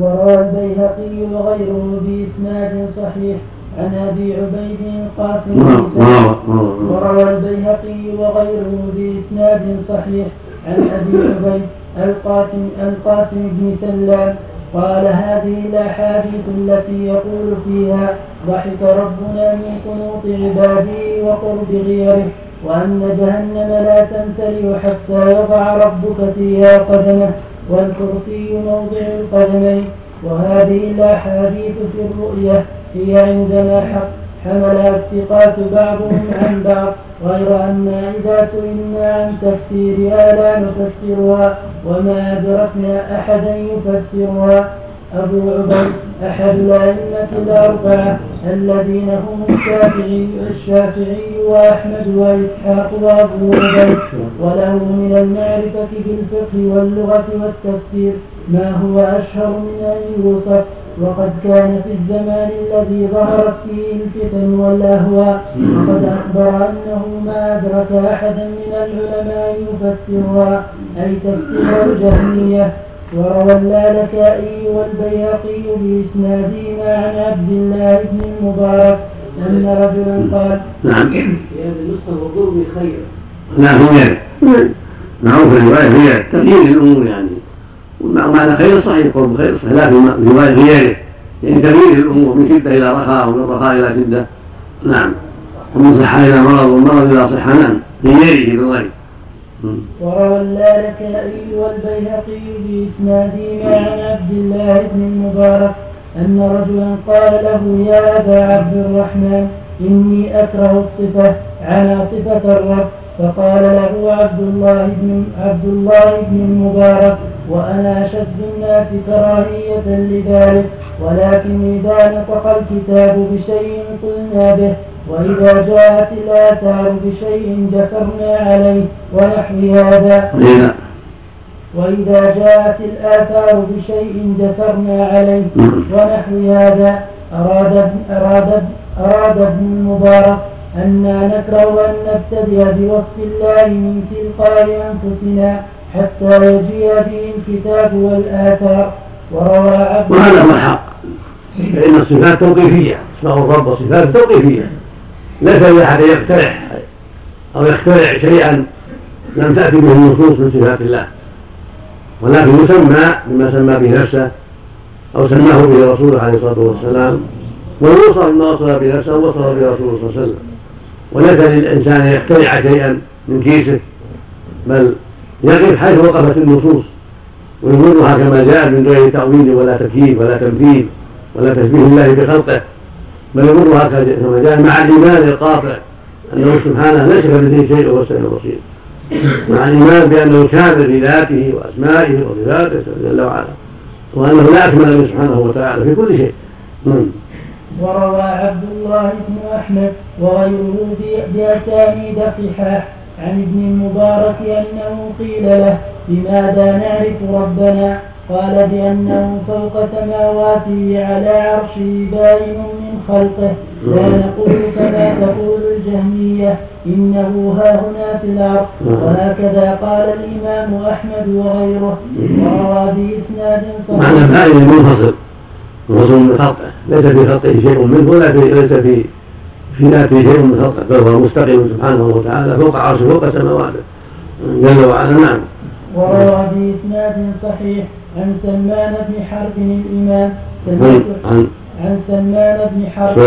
وروى البيهقي وغيره بإسناد صحيح عن أبي عبيد القاسم نعم، نعم، وروى البيهقي وغيره بإسناد صحيح عن أبي عبيد القاسم القاسم بن سلام. قال هذه الاحاديث التي يقول فيها ضحك ربنا من قنوط عباده وقرب غيره وأن جهنم لا تمتلئ حتى يضع ربك فيها قدمه. والكرسي موضع القدمين وهذه الاحاديث في الرؤية هي عندنا حق. حملها الثقات بعضهم عن بعض غير أن إذا سئلنا عن تفسيرها لا نفسرها وما أدركنا أحدا يفسرها. أبو عبيد أحد الأئمة الأربعة الذين هم الشافعي الشافعي وأحمد وإسحاق وأبو عبيد وله من المعرفة بالفقه واللغة والتفسير ما هو أشهر من أن يوصف وقد كان في الزمان الذي ظهرت فيه الفتن والأهواء وقد أخبر أنه ما أدرك أحدا من العلماء يفسرها أي تفسير الجهمية. وروى اللالكائي والبيهقي باسنادهما عن عبد الله بن المبارك ان رجلا قال نعم. في هذه النسخه الوضوء بخير لا هو غيره معروف الرواية هي تغيير الأمور يعني. ومعنى خير صحيح قرب خير صحيح. لا في رواية غيره يعني تغيير الأمور من شدة إلى رخاء ومن رخاء إلى شدة. نعم. ومن صحة إلى مرض ومن مرض إلى صحة. نعم. في غيره بالغير وروى اللالكائي والبيهقي بإسنادهما عن عبد الله بن المبارك أن رجلا قال له يا أبا عبد الرحمن إني أكره الصفة على صفة الرب. فقال له عبد الله بن عبد الله بن المبارك وأنا أشد الناس كراهية لذلك ولكن إذا نطق الكتاب بشيء قلنا به. وإذا جاءت الآثار بشيء جسرنا عليه ونحو هذا وإذا جاءت الآثار بشيء جسرنا عليه ونحو هذا أراد أراد أراد ابن المبارك أنا نكره أن نبتدئ بوصف الله من تلقاء أنفسنا حتى يجيء به الكتاب والآثار. وروى عبد وهذا هو الحق. فإن الصفات توقيفية. أسماء الرب وصفات توقيفية. ليس لأحد يقترح أو يخترع شيئا لم تأتي به النصوص من صفات الله. ولكن يسمى بما سمى به نفسه أو سماه به رسوله عليه الصلاة والسلام ويوصف بما وصف به نفسه ووصف به رسوله صلى الله عليه وسلم. وليس للإنسان أن يخترع شيئا من كيسه بل يقف حيث وقفت النصوص ويمرها كما جاء من غير تأويل ولا تكييف ولا تمثيل ولا تشبيه الله بخلقه. بل يمرها كما جاء. مع الإيمان القاطع أنه سبحانه ليس كمثله شيء وهو السميع البصير. مع الإيمان بأنه كامل في ذاته وأسمائه وصفاته جل وعلا. وأنه لا أكمل منه سبحانه وتعالى في كل شيء. نعم. وروى عبد الله بن أحمد وغيره بأسانيد صحاح عن ابن المبارك أنه قيل له بماذا نعرف ربنا قال بأنه فوق سماواته على عرشه باين من خلقه. لا نقول كما تقول الجهمية إنه ها هنا في الأرض. وهكذا قال الإمام أحمد وغيره. وروى بإسناد صحيح. معنى باين منفصل. منفصل من خلقه. ليس في خلقه شيء منه ولا في ليس في في ذاته شيء من خلقه. بل هو مستقيم سبحانه وتعالى فوق عرشه فوق سماواته. جل وعلا نعم. وروى بإسناد صحيح. عن سلمان بن حرب الإمام. عن عن سلمان بن حرب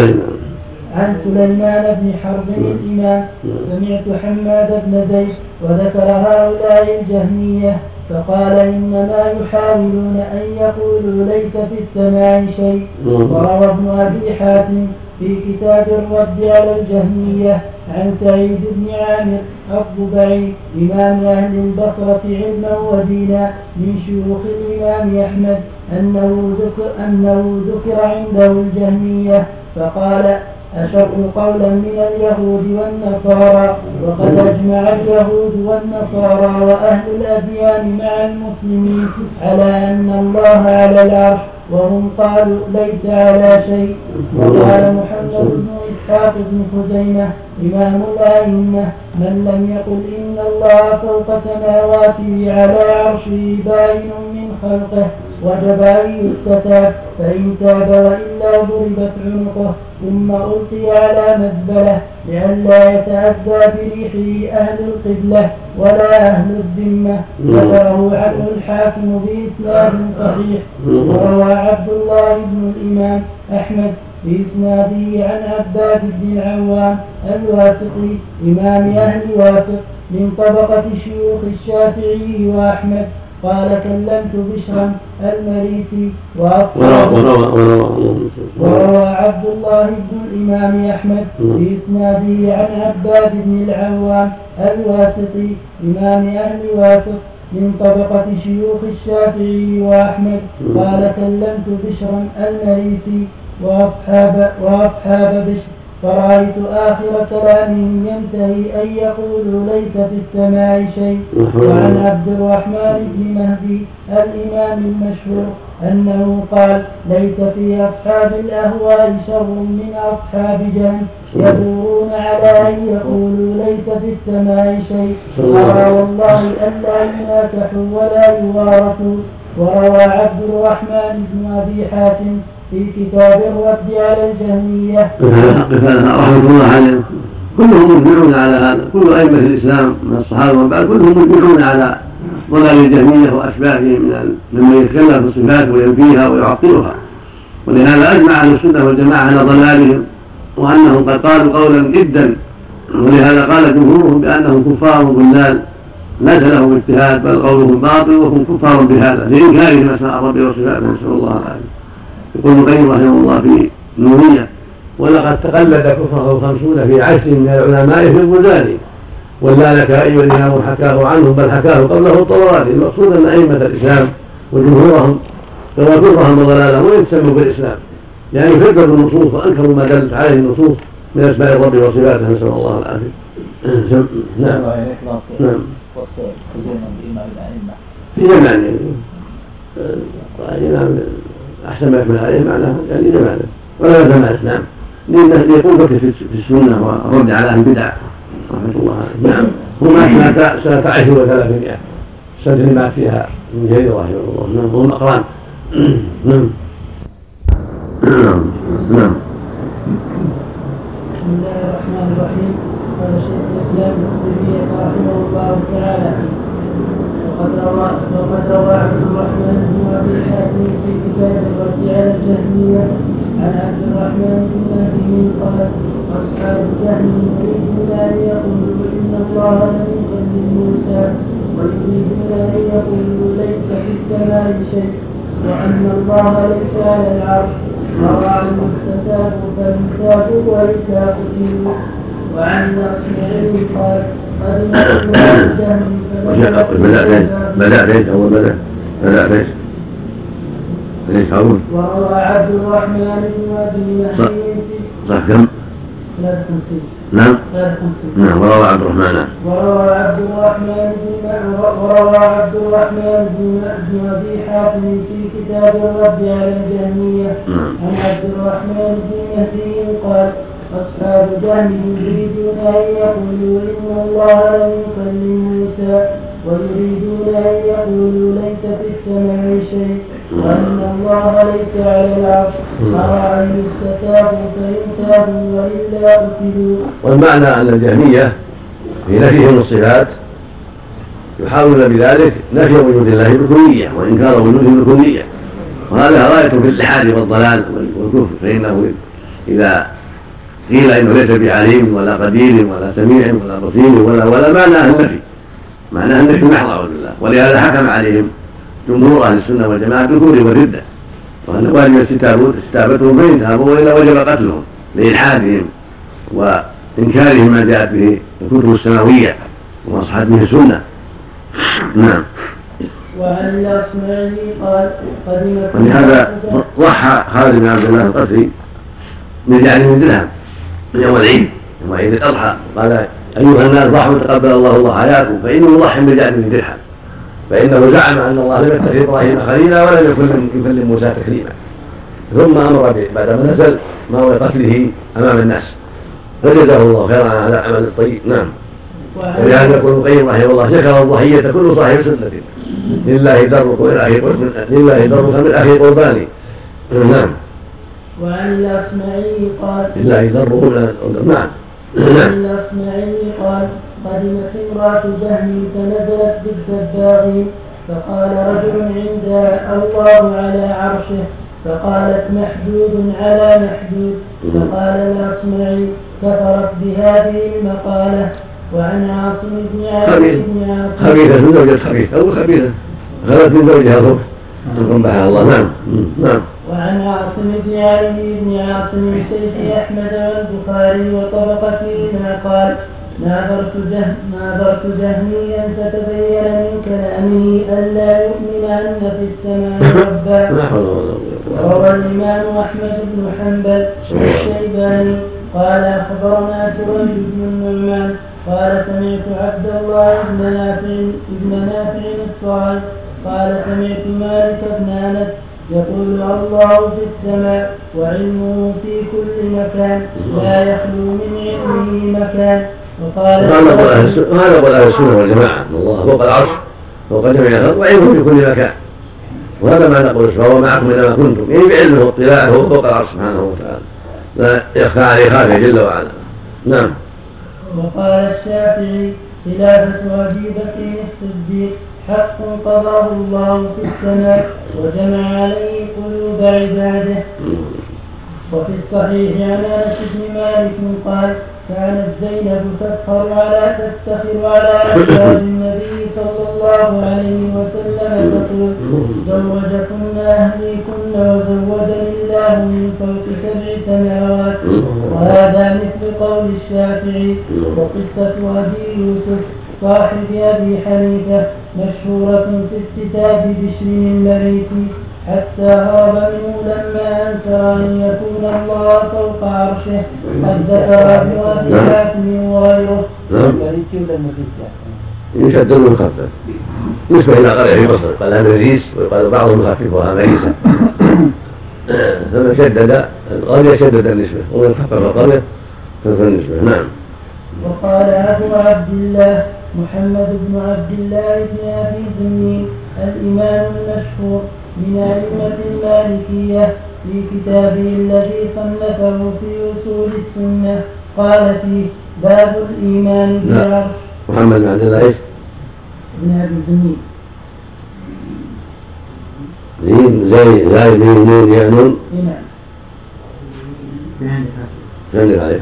عن سليمان بن حرب الإمام. سمعت حماد بن زيد وذكر هؤلاء الجهمية فقال إنما يحاولون أن يقولوا ليس في السماء شيء. وروى ابن أبي حاتم في كتاب الرد على الجهمية عن سعيد بن عامر الضبعي إمام أهل البصرة علما ودينا من شيوخ الإمام أحمد أنه ذكر, أنه ذكر عنده الجهمية فقال أشر قولا من اليهود والنصارى وقد أجمع اليهود والنصارى وأهل الأديان مع المسلمين على أن الله على العرش. وهم قالوا ليس على شيء. وقال محمد بن إسحاق بن خزيمة إمام الأئمة من لم يقل إن الله فوق سماواته على عرشه باين من خلقه. وجب أن يستتاب فإن تاب وإلا ضربت عنقه ثم ألقي على مزبلة لئلا يتأذى بريحه أهل القبلة ولا أهل الذمة. ذكره عنه الحاكم بإسناد صحيح. وروى عبد الله بن الإمام أحمد بإسناده عن عباد بن العوام الواثقي إمام أهل واثق من طبقة شيوخ الشافعي وأحمد. قال كلمت بشرا المريسي وروى عبد الله بن الإمام أحمد بإسناده عن عباد بن العوام الواسطي إمام أهل واثق من طبقة شيوخ الشافعي وأحمد. قال كلمت بشرا المريسي وأصحاب وأصحاب بشر. فرأيت آخر كلامهم ينتهي أن يقولوا ليس في السماء شيء. وعن عبد الرحمن بن مهدي الإمام المشهور أنه قال ليس في أصحاب الأهواء شر من أصحاب جهل. يدورون على أن يقولوا ليس في السماء شيء. أرى والله ألا يناكحوا ولا يوارثوا. وروى عبد الرحمن بن أبي حاتم في كتاب الرد على الجهمية. رحمة الله عليهم. كلهم مجمعون على هذا. كل أئمة الإسلام من الصحابة ومن بعد كلهم مجمعون على ضلال الجهمية وأشباههم من ممن يتكلم في الصفات وينفيها ويعطلها ولهذا أجمع أهل السنة والجماعة على ضلالهم وأنهم قد قالوا قولا جدا. ولهذا قال جمهورهم بأنهم كفار ضلال ليس لهم اجتهاد بل قولهم باطل وهم كفار بهذا. لإنكارهم أسماء ربي وصفاته نسأل الله العافية. يقول ابن القيم رحمه الله في نورية ولقد تقلد كفره خمسون في عشر من العلماء في البلدان ولذلك أيها الإمام حكاه عنهم بل حكاه قبله الطبراني المقصود أن أئمة الإسلام وجمهورهم روى كفرهم وضلالهم وإن تسموا بالإسلام يعني كذبوا النصوص وأنكروا ما دلت عليه النصوص من أسماء الرب وصفاته نسأل الله العافية. نعم. نعم. في زمان يعني أحسن ما يكون عليه معناه يعني جماله ولا يلزم الإسلام. لأنه يقول بك في السنة والرد على أهل البدع رحمة الله عليه نعم. هو مات سنة عشر وثلاثمائة سنة مات فيها من جرير رحمه الله نعم. هو الأقران نعم. نعم. بسم الله الرحمن الرحيم. قال شيخ الإسلام ابن تيمية رحمه الله تعالى وقد روى وقد روى عبد الرحمن بن ابي حاتم في كتاب الرد على الجهميه عن عبد الرحمن بن مهدي قال اصحاب الجهم يريدون ان يقولوا ان الله لم يكلم موسى ويريدون ان يقولوا ليس في السماء شيء وان الله ليس على العرش وروى المستتاب وليس قتلوا وعن الاصمعي قال بدأ ليش بدأ ليش أول بدأ بدأ ليش ليش هارون وروى عبد الرحمن بن أبي صح كم؟ نعم نعم وروى عبد الرحمن وروى عبد الرحمن بن وروى عبد الرحمن بن أبي حاتم في كتاب الرد على الجهمية. عن عبد الرحمن بن مهدي قال أصحاب جهل يريدون أن يقولوا إن الله لم يكلم موسى ويريدون أن يقولوا ليس في السماء شيء وأن الله ليس على العرش أرى أن يستتابوا فإن تابوا وإلا قتلوا والمعنى أن الجهمية في نفيهم الصفات يحاولون بذلك نفي وجود الله بالكلية وإنكار وجوده بالكلية وهذا غاية في الإلحاد والضلال والكفر فإنه إذا قيل إنه ليس بعليم ولا قدير ولا سميع ولا بصير ولا ولا معناه النفي معناه النفي محض أعوذ بالله. ولهذا حكم عليهم جمهور أهل السنة والجماعة بالكفر والردة. وأن واجب استتابتهم فان تابوا والا وجب قتلهم لإلحادهم وإنكارهم ما جاءت به الكتب السماوية واصحاب به السنة. نعم. وعن الأصمعي قال قدم ولهذا ضحى خالد بن عبد الله القسري من درهم. من يوم العيد يوم عيد الأضحى. قال أيها الناس ضحوا تقبل الله حياكم فاني مضحي بجعل من درهم فإنه زعم أن الله لم يتخذ إبراهيم خليلا ولم يكن يكلم موسى تكليما. ثم أمر بعدما نزل ما هو قتله أمام الناس. فجزاه الله خيرا على العمل الطيب. نعم. ولهذا يقول القيم رحمه الله شكر الضحية كل صاحب سنة. لله درك من أخي لله درك من أخي قرباني. نعم. وعن الأصمعي قال لله درك نعم. وعن الأصمعي قال قدمت امرأة جهم فنزلت بالدباغين فقال رجل عندها الله على عرشه. فقالت محدود على محدود. فقال الأصمعي كفرت بهذه المقالة. وعن عاصم بن عاصم بن عاصم. خبيثة زوجة خبيثة أو خبيثة. غلت من زوجها صبح قبحها الله. نعم. نعم. وعن عاصم بن علي بن عاصم شيخ أحمد والبخاري وطبقته ما قال ناظرت جهم ناظرت جهميا فتبين من كلامه الا يؤمن أن في السماء ربا. روى الإمام أحمد بن حنبل الشيباني قال أخبرنا سريج بن النعمان قال سمعت عبد الله بن نافع بن نافع قال سمعت مالك بن أنس يقول الله في السماء وعلمه في كل مكان لا يخلو من علمه مكان. وقال هذا قول أهل السنة. والجماعة ان الله فوق العرش فوق جميع الخلق وعلمه في كل مكان. وهذا ما نقول فهو معكم اينما كنتم. يعني بعلمه واطلاعه فوق العرش سبحانه وتعالى. لا يخفى عليه خافية جل وعلا. نعم. وقال الشافعي خلافة أبي بكر الصديق. حق قضاه الله في السماء وجمع عليه قلوب عباده. وفي الصحيح عن أنس بن مالك قال كانت زينب تفخر على تفتخر على ازواج النبي صلى الله عليه وسلم تقول زوجكن أهليكن وزوجني الله من فوق سبع سماوات. وهذا مثل قول الشافعي. وقصة أبي يوسف صاحب أبي حنيفة. مشهورة في اكتتاب بشر المريسي حتى هرب منه لما أنكر أن يكون الله فوق عرشه. قد ذكر أبي نعم. حاتم وغيره. نعم يشد المخفف نسبة إلى قرية في مصر قال هذا ريس ويقال بعضهم يخففها مريسة فمن شدد القرية شدد النسبة ومن خفف القرية خفف النسبة نعم. وقال أبو عبد الله محمد بن عبد الله بن أبي ذنين الإمام المشهور من أئمة المالكية في كتابه الذي صنفه في أصول السنة. قال فيه باب الإيمان بالعرش. محمد بن عبد الله إيش؟ بن أبي ذنين زين زي زي مين نون يا نون نعم سلم عليه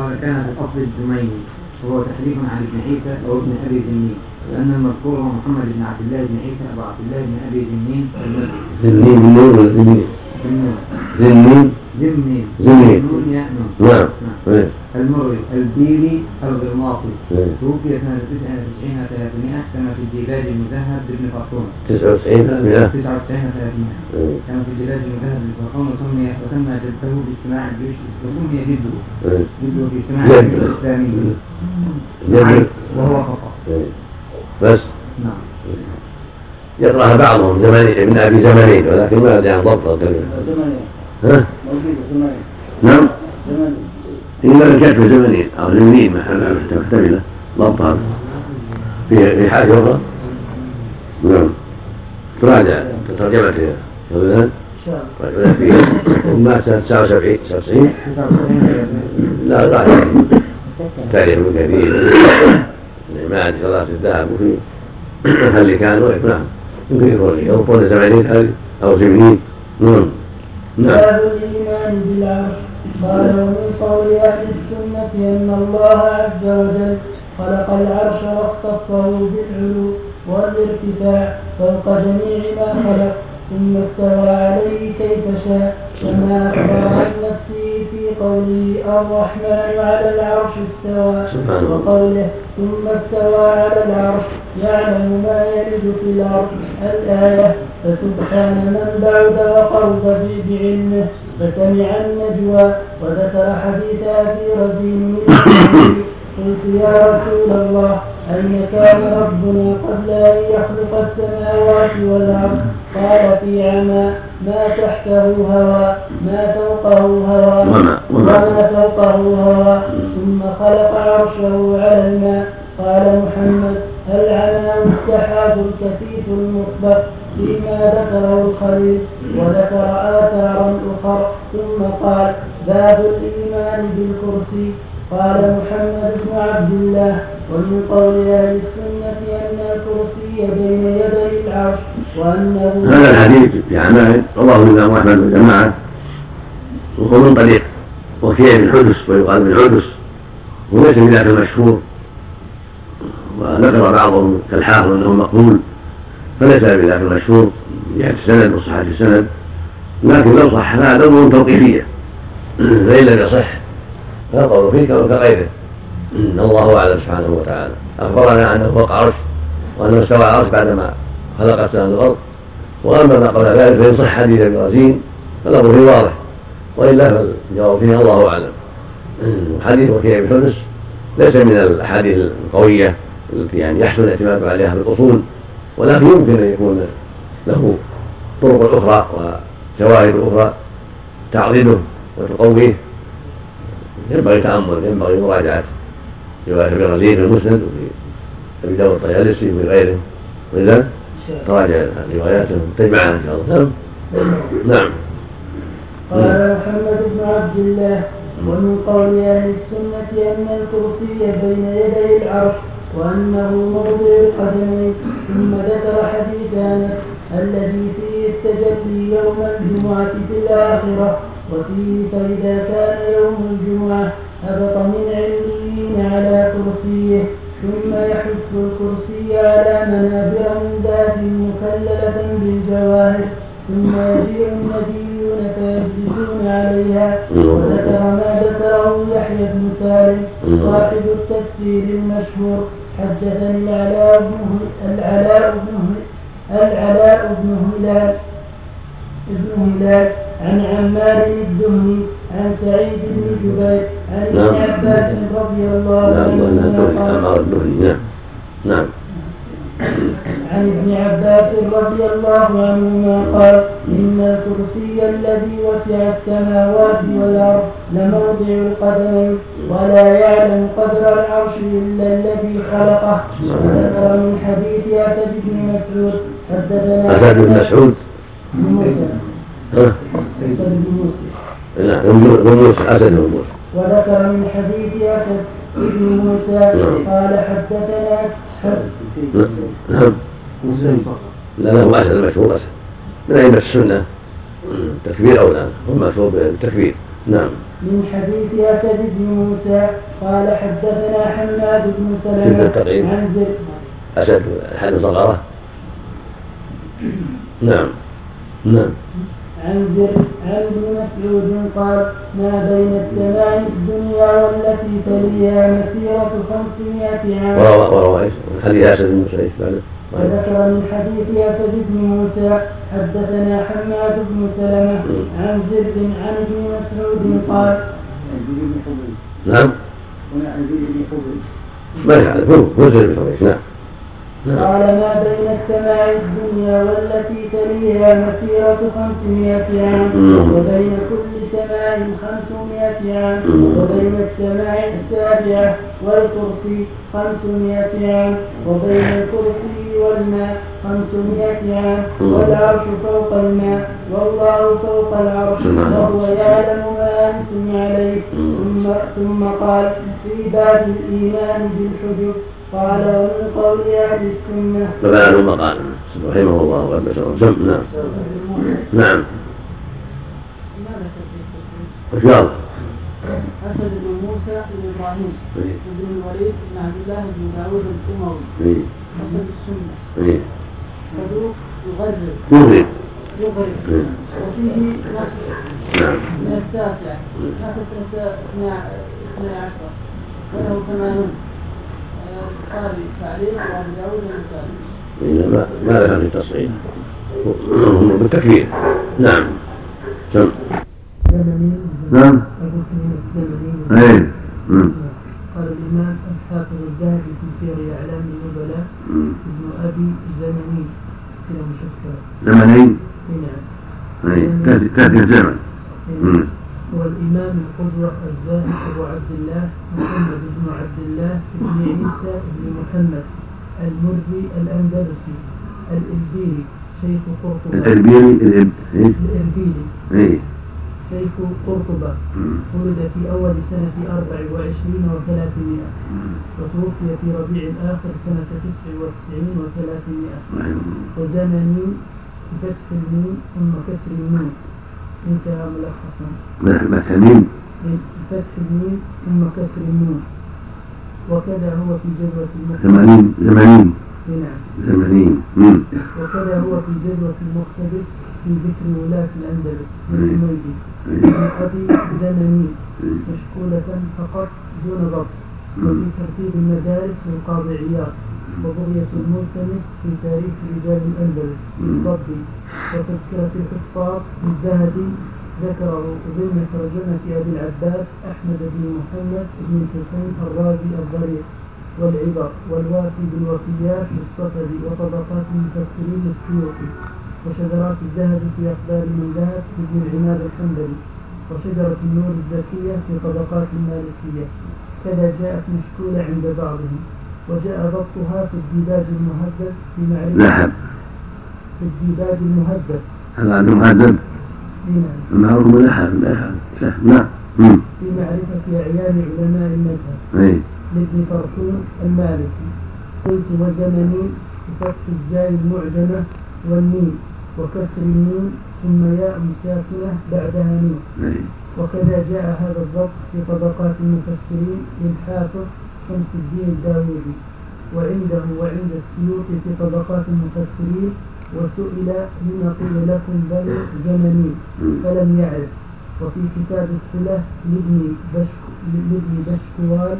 قال كان في الاصل الجميني وهو تحريف عن ابن عيسى أو ابن أبي ذنين لأن المذكور هو محمد بن عبد الله بن عيسى أبو عبد الله بن أبي ذنين زنين ذنين ذنين. نون ياء نون نعم. إيه. المروي البيلي الغرناطي إيه. توفي سنة 99 300 كما في الديباج المذهب بابن فرطون 99 100 99 300 كان في الديباج المذهب بابن فرطون وسمي وسمى جده باجتماع الجيوش وسمي جده. جده في اجتماع جد. الجيوش الإسلامي. وهو خطأ إيه. بس. نعم. يقرأها بعضهم زماني ابن أبي زمانين ولكن ما أدري عن ضبط الكلمة. ها؟ نعم. إلا الكتف زمنين أو زمنين محتملة ضبطها في في حاجة أخرى؟ نعم. تراجع الله في مات سنة 79 99 لا راجع تاريخ ابن كثير العماد خلاص الذهب وفي اللي كان نعم. يمكن يكون يضبطون زمانين أو زمنين نعم. باب الإيمان بالعرش. قال ومن قول أهل السنة أن الله عز وجل خلق العرش واختصه بالعلو والارتفاع فوق جميع ما خلق ثم استوى عليه كيف شاء. كما أخبر عن نفسه قوله الرحمن على العرش استوى. وقوله ثم استوى على العرش يعلم ما يلج في الأرض الآية فسبحان من بعد وقرب في بعلمه فسمع النجوى وذكر حديث أبي رزين من قلت يا رسول الله أين كان ربنا قبل أن يخلق السماوات والأرض؟ قال في عمى ما تحته هوى ما فوقه هوى وما- فوقه هوى ثم خلق عرشه على الماء. قال محمد العناء السحاب الكثيف المطبق فيما ذكره الخليل وذكر آثارا أخرى ثم قال باب الإيمان بالكرسي. قال محمد بن عبد الله ومن قول أهل السنة أن الكرسي بين يدي العرش وأنه هذا الحديث في عمائل رواه الإمام أحمد والجماعة وهو من طريق وكيع بن حدس ويقال بن حدس وليس بذاك المشهور وذكر بعضهم كالحافظ أنه مقبول فليس بذاك المشهور من جهه السند وصحة السند لكن لو صح فهذا أمور توقيفية فإن لم يصح فالقول فيه كغيره الله أعلم سبحانه وتعالى. أخبرنا انه فوق عرش وانه استوى العرش بعدما خلق السماء والارض وأما ما قبل ذلك فإن صح حديث ابن رزين فالامر فيه واضح. وإلا فالجواب فيه الله أعلم. حديث وكيع بن حنس ليس من الأحاديث القوية التي يعني يحسن الاعتماد عليها في الأصول ولكن يمكن أن يكون له طرق أخرى وشواهد أخرى تعضده وتقويه. ينبغي تأمل ينبغي مراجعة. روايه ابن رزين في المسند وفي أبي داود الطيالسي وفي غيره. ولذا تراجع الروايات تجمعها إن شاء الله. نعم. قال محمد بن عبد الله ومن قول أهل السنة أن الكرسي بين يدي العرش وأنه موضع القدمين ثم ذكر حديث الذي فيه التجلي يوم الجمعة في الآخرة. وفيه فإذا كان يوم الجمعة هبط من عليين على كرسيه ثم يحث الكرسي على منابر من ذات مكللة بالجواهر ثم يجيء النبيون فيجلسون عليها وذكر ما ذكره يحيى بن سالم صاحب التفسير المشهور حدثني العلاء بن العلاء بن العلاء بن هلال ابن هلال. عن عمار الدهني عن سعيد بن جبير عن ابن نعم. عباس رضي الله عنه نعم. نعم. عن ابن عباس رضي الله عنهما قال إن الكرسي الذي وسع السماوات والأرض لموضع القدمين ولا يعلم قدر العرش إلا الذي خلقه. وذكر من حديث أسد بن مسعود حدثنا أسد بن مسعود. نعم بن موسى أسد بن موسى وذكر من حديث أسد بن موسى قال حدثنا نعم لا لا هو أسد المشهور أسد من أئمة السنة تكبير أو لا هو مشهور بالتكبير نعم من حديث أسد بن موسى قال حدثنا حماد بن سلمة عن زيد أسد أحد صغره نعم نعم عن زر عن ابن مسعود قال ما بين السماء الدنيا والتي تليها مسيرة خمسمائة عام. وروى إيش؟ حديث اسد بن موسى بعده؟ وذكر من حديث اسد بن موسى حدثنا حماد بن سلمة عن زر عن ابن مسعود قال. نعم. ما يعرف هو زر بن نعم. نعم. قال ما بين السماء الدنيا والتي تليها مسيرة خمسمائة عام. وبين كل سماء خمسمائة عام. وبين السماء السابعة والكرسي خمسمائة عام وبين الكرسي والماء خمسمائة عام والعرش فوق الماء والله فوق العرش وهو يعلم ما أنتم عليه ثم ثم قال في باب الإيمان بالحجب قال ومن قول أهل السنة فبعد قال رحمه الله وأبدا نعم نعم إن شاء الله أسد بن موسى بن إبراهيم إيه. بن الوليد بن عبد الله بن داوود الأموي إيه. أسد السنة إيه. صدوق يغرب يغرب وفيه نعم من التاسع سنة اثني عشر وله ثمانون البخاري تعليق وابو داود والنسائي ما ما ذكر في التصحيح هم بالتكبير. نعم. نعم. نعم. اي قال الإمام الحافظ الذهبي في سير أعلام النبلاء ابن أبي زمنين كلا مشكل زمنين؟ نعم اي تأتي الزمن. والإمام القدوة الزاهد أبو عبد الله محمد بن عبد الله بن عيسى بن محمد المري الأندلسي الإربيلي شيخ قرطبة. الإربيلي الإربيلي. إيه؟ شيخ قرطبة. ولد في أول سنة أربع وعشرين وثلاثمائة. وتوفي في ربيع الآخر سنة تسع وتسعين وثلاثمائة. وزمني بفتح الميم ثم كسر النون. إنتهى ملخصا. مثلين بفتح الميم ثم كسر النون وكذا هو في جدوة المختصر ثمانين ثمانين نعم. ثمانين وكذا هو في جدوة المقتبس في ذكر ولاة الأندلس. من أبي زمني مشكولة فقط دون ضبط. وفي ترتيب المدارس للقاضي عياض. وبغية الملتمس في تاريخ رجال الأندلس. للضبط وتذكرة الحفاظ للذهبي ذكره ضمن ترجمة أبي العباس أحمد بن محمد بن الحسين الرازي الضريح والعبر والوافي بالوفيات للصفدي وطبقات المفسرين للسيوطي وشجرات الذهب في أخبار من ذهب لابن العماد الحنبلي وشجرة النور الزكية في طبقات المالكية كذا جاءت مشكولة عند بعضهم وجاء ضبطها في الديباج المهذب في معرفة في الديباج المهذب هذا عنده مهذب نعم المعروف سهل نعم. في معرفة أعيان علماء المذهب. إيه. لابن فرحون المالكي. قلت وزمنين بفتح الزاي المعجمة والميم وكسر النون ثم ياء ساكنة بعدها نون. إيه. وكذا جاء هذا الضبط في طبقات المفسرين للحافظ شمس الدين الداوودي وعنده وعند السيوطي في طبقات المفسرين وسئل لما قيل لكم بل زمني فلم يعرف. وفي كتاب الصلة لابن بشك لابن بشكوال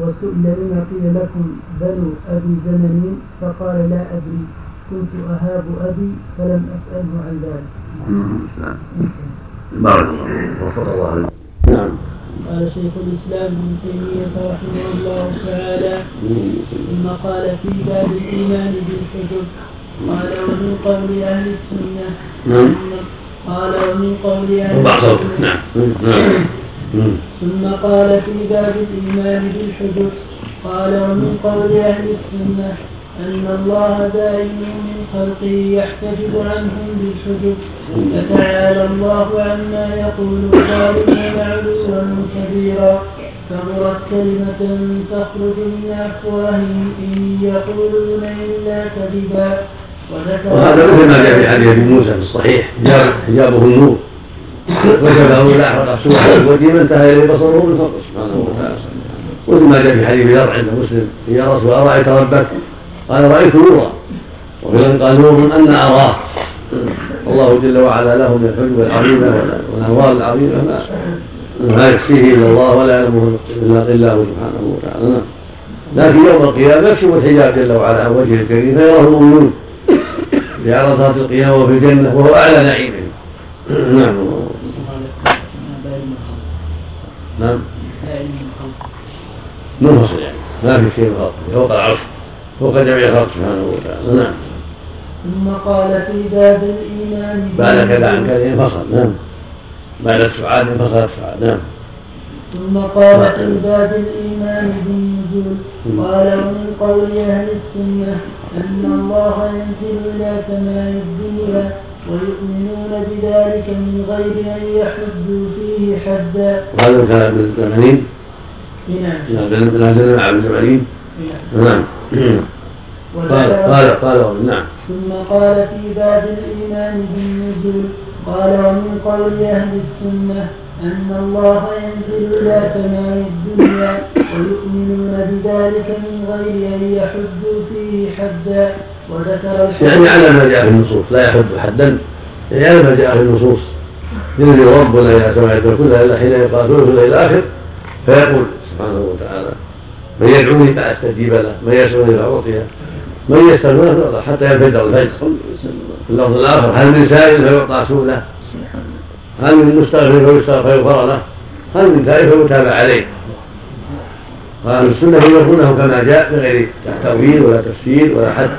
وسئل لما قيل لكم بنو أبي زمنين فقال لا أدري. كنت أهاب أبي فلم أسأله عن ذلك. مم. بارك الله وفق الله نعم. قال شيخ الإسلام ابن تيمية رحمه الله تعالى ثم قال في باب الإيمان بالحجب قال ومن قول أهل السنة نعم. قال ومن قول أهل السنة. نعم. نعم. مم. ثم قال في باب الإيمان بالحجب قال ومن قول أهل السنة أن الله دائم من خلقه يحتجب عنهم بالحجب فتعالى الله عما يقول الظالمون علوا كبيرا. كبرت كلمة تخرج من أفواههم إن يقولون إلا كذبا. وهذا مثل ما جاء في حديث أبي موسى في الصحيح حجاب حجابه النور وجبه سوء وجه من انتهى إليه بصره من فضله. سبحانه وتعالى. مثل ما جاء في حديث ذر عند مسلم يا رسول الله أرأيت ربك؟ قال رأيت نورا. وفي قال نور أن أراه. الله جل وعلا له من الحجب العظيمه وال- والانوار العظيمة. ما ما يكفيه إلا الله ولا يعلمه إلا هو سبحانه وتعالى. نعم. لكن يوم القيامة يكشف الحجاب جل وعلا عن وجهه الكريم فيراه المؤمنون في عرصات القيامة وفي الجنة وهو أعلى نعيمهم نعم. نعم. منفصل يعني. ما في شيء خاص فوق العرش. فوق جميع الخلق سبحانه وتعالى. نعم. ثم قال في باب الإيمان بعد كذا عن كذا انفصل. نعم. بعد السعاد انفصل السعاد نعم. ثم قال في باب الإيمان بالنزول. قال ومن قول أهل السنة أن الله ينزل إلى سماء الدنيا ويؤمنون بذلك من غير أن يحدوا فيه حدا. وهذا كان ابن الزمانين نعم. نازل مع ابن الزمانين نعم. نعم قال قال قال نعم. ثم قال في باب الإيمان بالنزول قال ومن قول أهل السنة أن الله ينزل إلى سماء الدنيا ويؤمنون بذلك من غير أن يحدوا فيه حدا وذكر يعني على ما جاء في النصوص لا يحد حدا. يعني على ما جاء في النصوص ينزل ربنا إلى سماء الدنيا كلها إلى حين ثلث إلى اخر فيقول سبحانه وتعالى من يدعوني فأستجيب له من يسألني فأعطيه من يستغفر حتى ينفجر الفجر. في اللفظ الآخر هل من سائل فيعطى سؤله؟ هل من مستغفر فيغفر له هل من تائب فيتابع عليه. واهل السنة يعرفونه كما جاء بغير تأويل ولا تفسير ولا حد.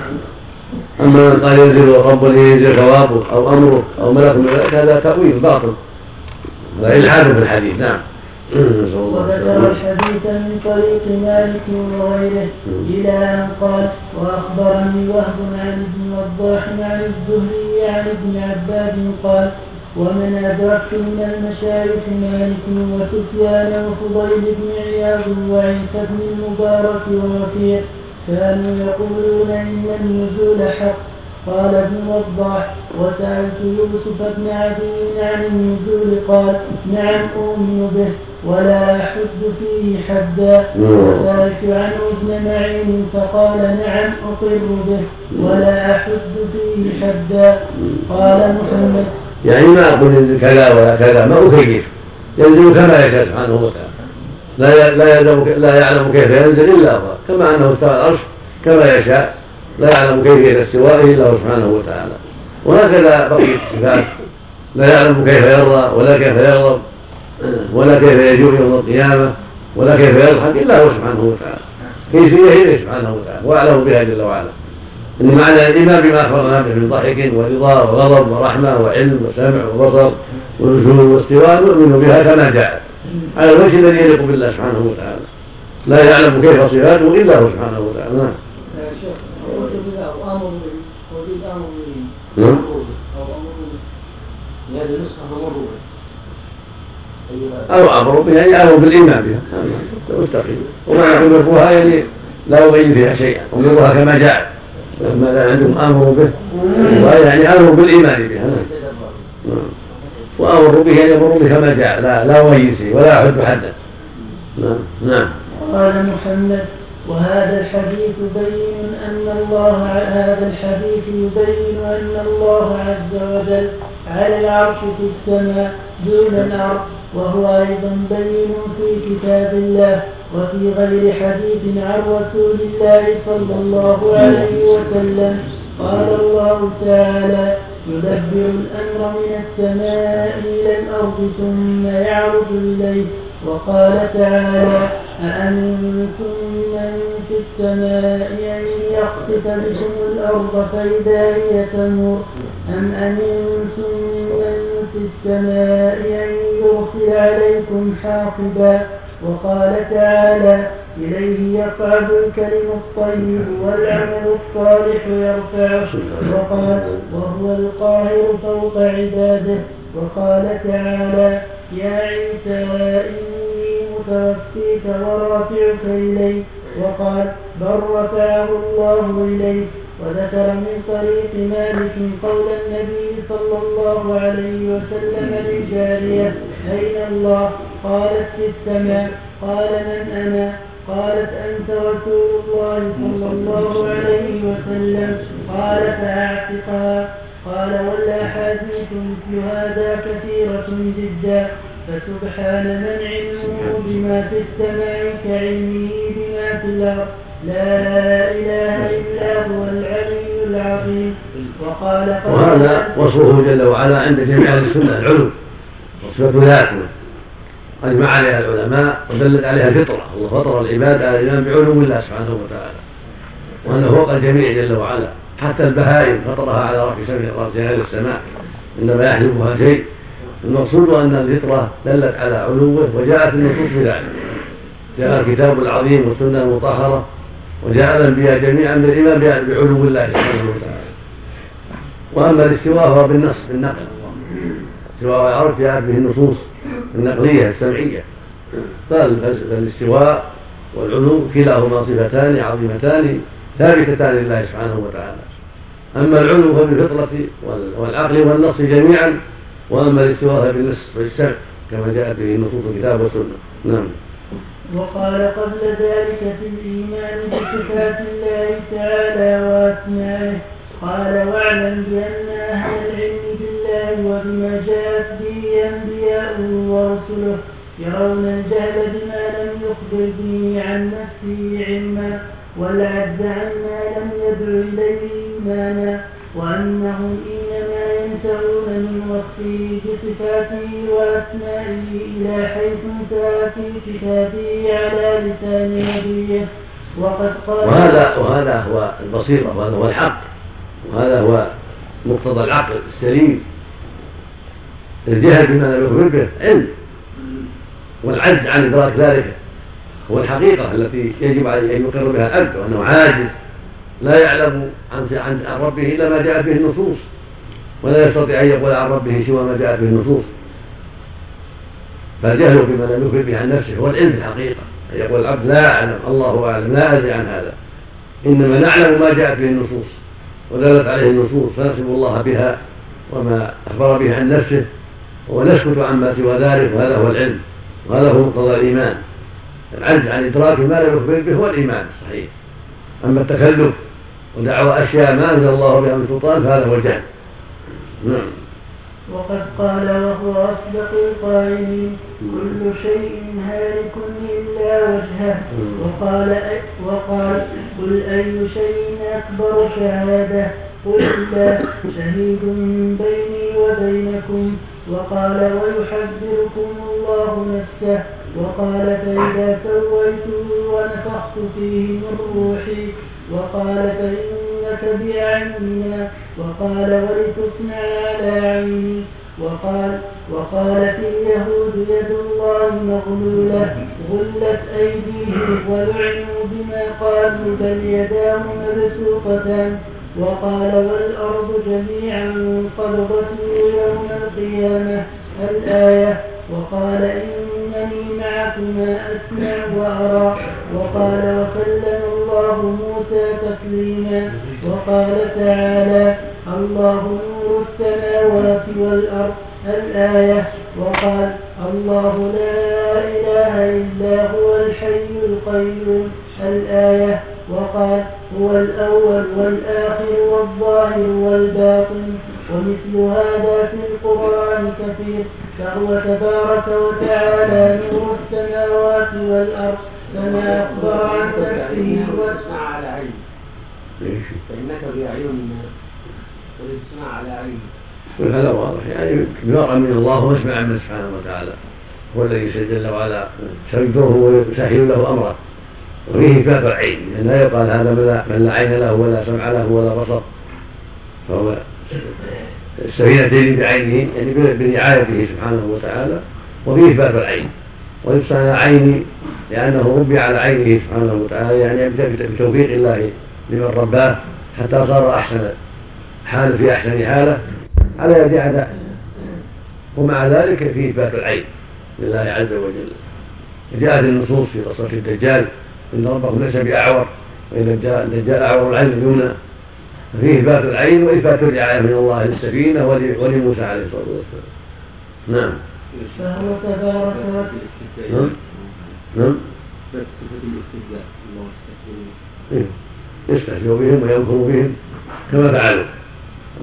أما من قال ينزل رب ينزل ثوابه أو امره أو ملك من ذلك هذا تأويل باطل. ولا إلحاد في الحديث. نعم. وذكر الحديث من طريق مالك وغيره. إلى أن قال وأخبرني وهب عن ابن وضاح عن الزهري عن ابن عباس قال ومن أدركت من المشايخ مالك وسفيان وفضيل بن عياض وعيسى بن المبارك ووفيع كانوا يقولون إن النزول حق. قال ابن وضاح وسألت يوسف بن عدي عن النزول قال نعم أؤمن به ولا أحد فيه حدا. وسألت عنه ابن معين فقال نعم أقر به ولا أحد فيه حدا. قال محمد يعني ما أقول كذا ولا كذا ما أكيف ينزل كما يشاء سبحانه وتعالى. لا لا لا يعلم كيف ينزل إلا هو كما أنه استوى العرش كما يشاء. لا يعلم كيفية استوائه إلا هو سبحانه وتعالى. وهكذا بقية الصفات لا يعلم كيف يرضى ولا كيف يغضب ولا كيف يجوع يوم القيامة ولا كيف يضحك إلا هو سبحانه وتعالى. كيفية إليه سبحانه وتعالى. وأعلم بها جل وعلا. إن معنى الإيمان بما أخبرنا به من ضحك ورضا وغضب ورحمة وعلم وسمع وبصر ونزول واستواء نؤمن بها كما جاءت على الوجه الذي يليق بالله سبحانه وتعالى. لا يعلم كيف صفاته إلا هو سبحانه وتعالى. نعم. نعم. أو أمر بها يعني أمر بالإيمان بها. مستقيم. وما يأمرها يعني لا يغير فيها شيئا. أمرها كما جاء. لا عندهم أمر به. يعني بالإيمان بها نعم وأمر به أمر به كما جاء. لا لا شيء ولا أحد حدا نعم. نعم. قال محمد وهذا الحديث يبين أن الله هذا الحديث يبين أن الله عز وجل على العرش في السماء دون الأرض وهو أيضا بين في كتاب الله. وفي غير حديث عن رسول الله صلى الله عليه وسلم قال الله تعالى يدبر الأمر من السماء إلى الأرض ثم يعرج إليه وقال تعالى أأمنتم من في السماء أن يخسف بكم الأرض فإذا هي تمور أم أمنتم من في السماء أن يرسل عليكم حاصبا وقال تعالى إليه يقعد الكلم الطيب والعمل الصالح يرفعه وقال وهو القاهر فوق عباده. وقال تعالى يا عيسى إني متوفيك ورافعك إلي وقال بل رفعه الله إليك. وذكر من طريق مالك قول النبي صلى الله عليه وسلم للجارية أين الله؟ قالت في السماء. قال من أنا؟ قالت أنت رسول الله صلى الله عليه وسلم. قال فأعتقها قال والأحاديث مثل هذا كثيرة جدا. فسبحان من علمه بما في السماء كعلمه بما في الأرض. لا إله إلا هو العلي العظيم. وقال وهذا وصفه جل وعلا عند جميع أهل السنة العلو. وصفة ذاته. أجمع عليها العلماء ودلت عليها الفطرة. الله فطر العباد على الإيمان بعلو الله سبحانه وتعالى. وأنه فوق الجميع جل وعلا. حتى البهائم فطرها على رفع سمع راسها إلى السماء. عندما يحلبها شيء. المقصود أن الفطرة دلت على علوه وجاءت النصوص بذلك جاء الكتاب العظيم والسنة المطهرة وجاء الانبياء جميعا بالإيمان بعلو الله سبحانه وتعالى. وأما الاستواء فهو بالنص بالنقل. استواء العرش جاءت به النصوص النقلية السمعية. فالاستواء والعلو كلاهما صفتان عظيمتان ثابتتان لله سبحانه وتعالى. أما العلو فبالفطرة والعقل والنص جميعا وأما الاستواء فبالنص والسمع كما جاءت به نصوص الكتاب والسنة. نعم. وقال قبل ذلك في الإيمان بصفات الله تعالى وأسمائه. قال واعلم بأن أهل العلم بالله وبما جاءت به أنبياؤه ورسله يرون الجهل بما لم يخبر به عن نفسه علما والعد عما لم يدع إليه إيمانا وأنهم إنما ينتهون من وصفه بصفاته وأسمائه إلى حيث انتهى في كتابه على لسان نبيه. وهذا وهذا هو البصيرة وهذا هو الحق. وهذا هو مقتضى العقل السليم. الجهل بما لم يخبر به علم. والعجز عن إدراك ذلك هو الحقيقة التي يجب أن يقر بها العبد وأنه عاجز. لا يعلم عن عن ربه إلا ما جاءت به النصوص. ولا يستطيع أن يقول عن ربه سوى ما جاءت به النصوص. فالجهل بما لم يخبر به عن نفسه هو العلم الحقيقة. يقول العبد لا أعلم. الله أعلم. لا أدري عن هذا. إنما نعلم ما جاءت به النصوص ودلت عليه النصوص فنصف الله بها وما أخبر به عن نفسه ونسكت عما سوى ذلك. وهذا هو العلم. وهذا هو مقتضى الإيمان. العجز عن إدراك ما لم يخبر به هو الإيمان الصحيح أما التكلف ودعوى أشياء ما أنزل الله بها من سلطان فهذا هو الجهل. نعم. وقد قال وهو أصدق القائلين كل شيء هالك إلا وجهه. وقال وقال قل أي شيء أكبر شهادة؟ قل الله شهيد بيني وبينكم. وقال ويحذركم الله نفسه. وقال فإذا سويته ونفخت فيه من روحي وقال فإنك بأعيننا وقال ولتصنع على عيني. وقال وقالت اليهود يد الله مغلولة. غلت أيديهم ولعنوا بما قالوا بل يداه مبسوطتان وقال والأرض جميعا قبضته يوم القيامة. الآية وقال إنني معكما أسمع وأرى. وقال وكلم الله موسى تكليما وقال تعالى الله نور السماوات والأرض الآية. وقال الله لا إله إلا هو الحي القيوم الآية. وقال هو الأول والآخر والظاهر والباطن. ومثل هذا في القرآن كثير فهو تبارك وتعالى نور السماوات والأرض كما أخبر عن نفسه واسمع على عين فإنك بأعيننا والاستماع على عين هذا واضح. يعني بنار من الله واسمع من سبحانه وتعالى. هو الذي جل وعلا سيجره ويسهل له أمره. وفيه باب العين لا يقال هذا من لا عين له ولا سمع له ولا بصر. فهو السفينتين بعينه يعني برعايته سبحانه وتعالى وفيه باب العين. ويقصد على عيني لأنه ربي على عينه سبحانه وتعالى يعني بتوفيق الله لمن رباه حتى صار أحسن حال في أحسن حالة. على يد أعدائه ومع ذلك فيه باب العين لله عز وجل. جاءت النصوص في قصة الدجال إن ربكم ليس بأعور وإذا جاء الدجال أعور العين اليمنى فيه إثبات العين وإثبات الرعاية من الله للسفينة ولموسى عليه الصلاة والسلام. نعم. فهو تبارك نعم. نعم. إيه. يستهزئ بهم ويمكر بهم كما فعلوا.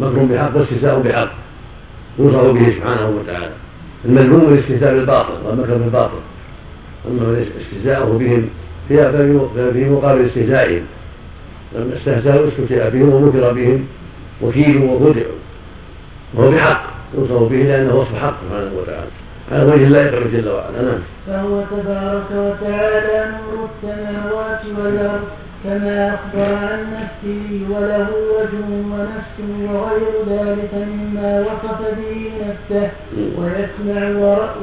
مكر بحق واستهزاء بحق. يوصف به سبحانه وتعالى. المذموم الاستهزاء بالباطل والمكر بالباطل. أما استهزاؤه بهم في مقابل استهزائهم. لما استهزأوا استهزأ بهم ومكر بهم وكيلوا وخدعوا وهو بحق يوصف به لأنه وصف حق سبحانه وتعالى. على وجه لا يقر جل وعلا. نعم. فهو تبارك وتعالى نور السماوات والأرض كما أخبر عن نفسه وله وجه ونفس وغير ذلك مما وصف به نفسه. ويسمع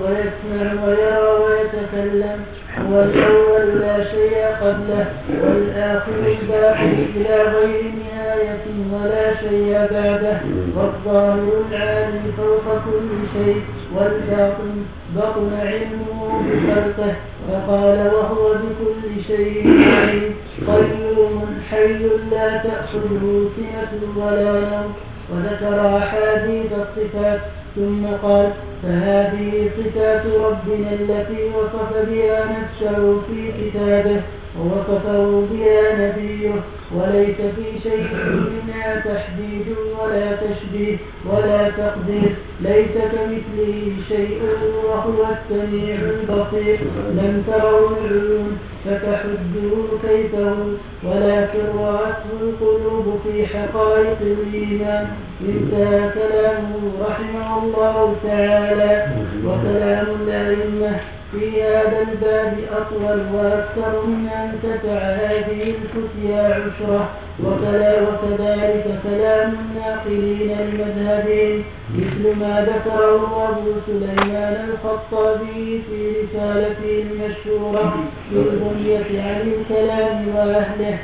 ويسمع ويرى ويتكلم. هو الأول لا شيء قبله والآخر الباقي إلى غير نهاية ولا شيء بعده. والظاهر العالي فوق كل شيء والباطن بطن علمه بخلقه. فقال وهو بكل شيء عليم. قيوم حي لا تأخذه سنة ولا نوم. وذكر أحاديث الصفات ثم قال فهذه صفات ربنا التي وصف بها نفسه في كتابه. ووصفه بها نبيه وليس في شيء منها تحديد ولا تشبيه ولا تقدير. ليس كمثله شيء وهو السميع البصير. لم تروا العيون فتحده كيفه ولكن رأته القلوب في حقائق الإيمان. انتهى كلامه رحمه الله تعالى وكلام الأئمة في هذا الباب أطول وأكثر من أن تدع هذه الفتيا عشرة وكلا وكذلك كلام الناقلين لمذهبهم مثل ما ذكره أبو سليمان الخطابي في رسالته المشهورة في البنية عن الكلام وأهله.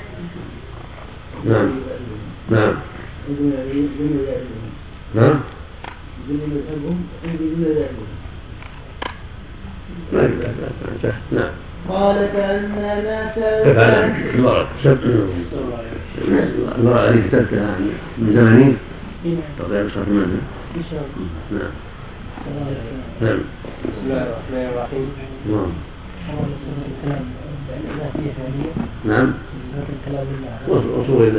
نعم. نعم. نعم. نعم. قال فأما ما على المرأة المرأة التي كتبتها من زمنين تضيع بصرف المنزل نعم نعم بسم الله الرحمن الرحيم نعم نعم وصول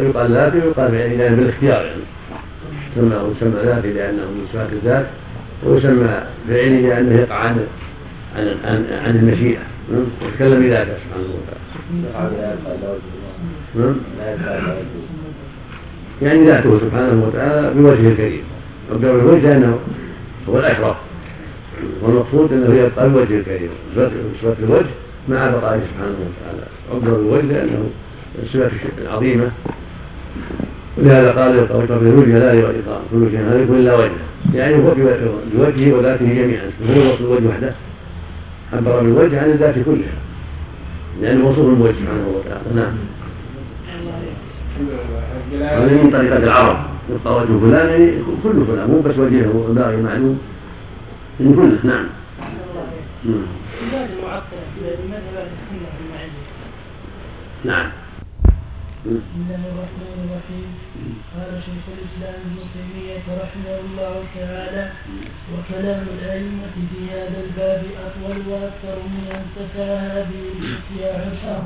يقال ذاتي ويقال يعني بالاختيار يعني يسمى ويسمى ذاتي لأنه من صفات الذات ويسمى بعينه لأنه يقع عن عن عن, المشيئة. ويتكلم بذاته سبحانه وتعالى. يعني ذاته سبحانه وتعالى بوجهه الكريم. عبر الوجه لأنه هو الاشرف والمقصود أنه يبقى بوجهه الكريم. صفه الوجه مع بقائه سبحانه وتعالى. عبر الوجه لأنه الصفه العظيمة. ولهذا قال يطلق الوجه لا يغطى كل شيء يكون إلا وجهه يعني هو بوجهه وذاته جميعا. هو وصف الوجه وحده. عبر بالوجه عن الذات كلها. لأنه وصف الوجه سبحانه وتعالى. نعم. هذه من طريقة العرب. يبقى وجه فلان يعني كل فلان. مو بس وجهه الباقي معلوم. من كله. نعم. نعم. نعم. بسم الله الرحمن الرحيم. قال شيخ الإسلام ابن تيمية رحمه الله تعالى وكلام الأئمة في هذا الباب أطول وأكثر من أن تسع هذه الأشياء عشر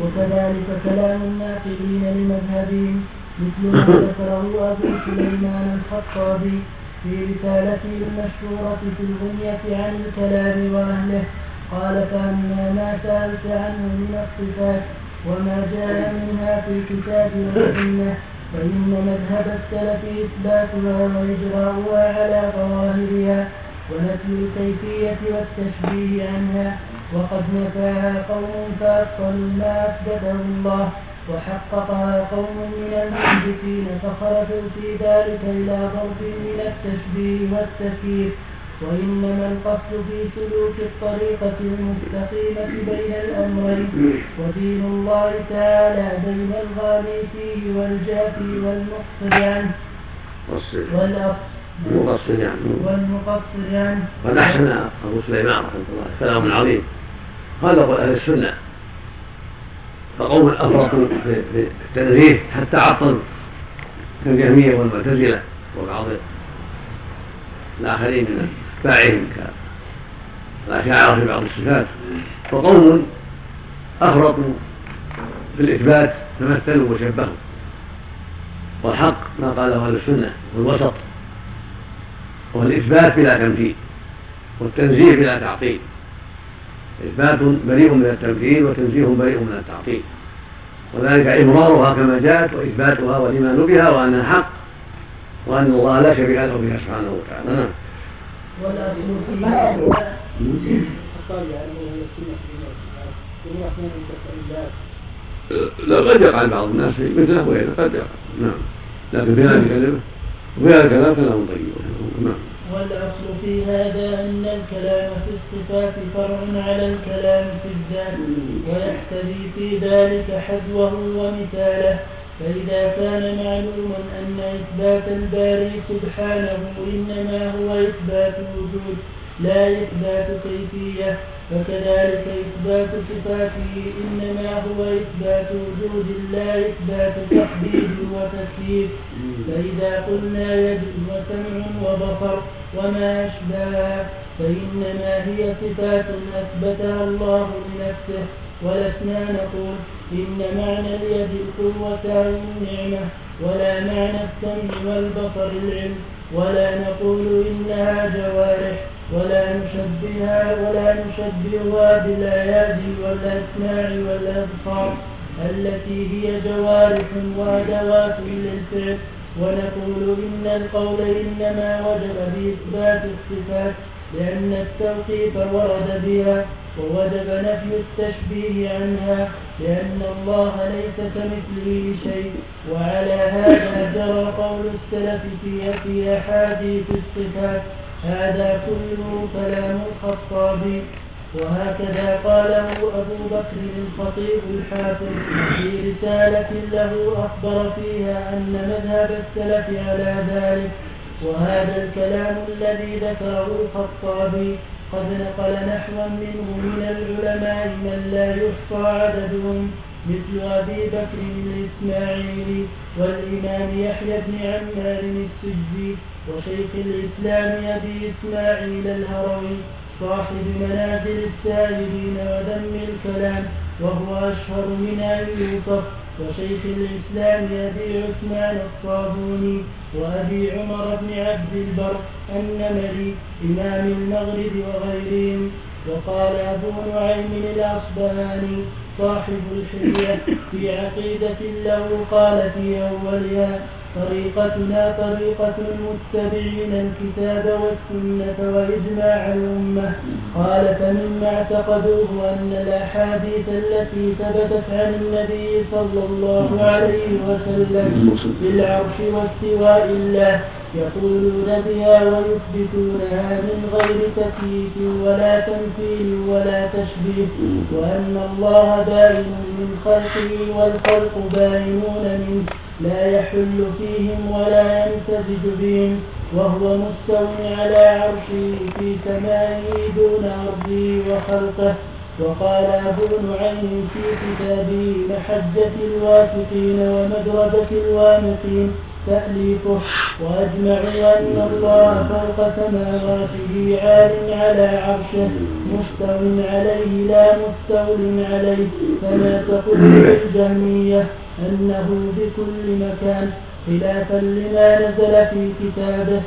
وكذلك كلام الناقلين لمذهبهم مثل ما ذكره أبو سليمان الخطابي في رسالته المشهورة في الغنية عن الكلام وأهله. قال فأما ما سألت عنه من الصفات وما جاء منها في الكتاب والسنة فإن مذهب السلف إثباتها وإجراؤها على ظواهرها ونفي الكيفية والتشبيه عنها وقد نفاها قوم فأبطلوا ما أثبته الله وحققها قوم من المحدثين فخرجوا في ذلك إلى ضرب من التشبيه والتكييف. وإنما القصد في سلوك الطريقة المستقيمة بين الأمرين ودين الله تعالى بين الغالي فيه والجافي والمقصر عنه والمقصر عنه والمقصر عنه قد أحسن أبو سليمان رحمة الله كلام عظيم. هذا قول أهل السنة. فقوم أفرطوا في التنزيه حتى عطلوا كالجهمية والمعتزلة وبعض الآخرين من أتباعهم كالأشاعرة في بعض الصفات. وقوم أفرطوا في الإثبات تمثلوا وشبهوا والحق ما قاله أهل السنة والوسط. وهو الإثبات بلا تمثيل. والتنزيه بلا تعطيل. إثبات بريء من التمثيل وتنزيه بريء من التعطيل. وذلك إمرارها كما جاءت وإثباتها والإيمان بها وأنها حق وأن الله لا شبيه له بها سبحانه وتعالى. نعم. لا. قد يقع بعض الناس في مثله وغيره قد يقع. نعم. لكن في هذه الكلمة وفي هذا الكلام كلام طيب نعم. والأصل في هذا أن الكلام في الصفات فرع على الكلام في الذات ويحتذي في ذلك حذوه ومثاله. فإذا كان معلوما أن إثبات الباري سبحانه إنما هو إثبات وجود لا إثبات كيفية فكذلك إثبات صفاته إنما هو إثبات وجود لا إثبات تحديد وتكييف فإذا قلنا يد وسمع وبصر وما أشبهها فإنما هي صفات أثبتها الله لنفسه. ولسنا نقول إن معنى اليد القوة أو النعمة ولا معنى السمع والبصر العلم ولا نقول إنها جوارح ولا نشبهها ولا نشبهها بالأيادي والأسماع والأبصار التي هي جوارح وأدوات للفعل. ونقول إن القول إنما وجب بإثبات الصفات. لأن التوقيف ورد بها ووجب نفي التشبيه عنها لأن الله ليس كمثله شيء. وعلى هذا جرى قول السلف في في أحاديث الصفات هذا كله كلام الخطابي وهكذا قاله أبو بكر الخطيب الحافظ في رسالة له أخبر فيها أن مذهب السلف على ذلك. وهذا الكلام الذي ذكره الخطابي قد نقل نحوا منه من العلماء من لا يحصى عددهم مثل أبي بكر الإسماعيلي والإمام يحيى بن عمار السجي وشيخ الإسلام أبي إسماعيل الهروي صاحب منازل السائلين وذم الكلام وهو أشهر من أن يوصف وشيخ الإسلام أبي عثمان الصابوني وأبي عمر بن عبد البر النمري إمام المغرب وغيرهم. وقال أبو نعيم الأصبهاني صاحب الحلية في عقيدة له قال في أولها طريقتنا طريقة المتبعين الكتاب والسنة وإجماع الأمة. قال فمما اعتقدوه أن الأحاديث التي ثبتت عن النبي صلى الله عليه وسلم بالعرش واستواء الله يقولون بها ويثبتونها من غير تكييف ولا تمثيل ولا تشبيه وأن الله بائن من خلقه والخلق بائنون منه. لا يحل فيهم ولا يمتزج بهم وهو مستو على عرشه في سمائه دون أرضه وخلقه. وقال أبو نعيم في كتابه محجة الواثقين ومدرجة الوامقين تأليفه وأجمعوا أن الله فوق سماواته عال على عرشه مستو عليه لا مستول عليه. فما تقول الجهمية أنه بكل مكان. خلافا لما نزل في كتابه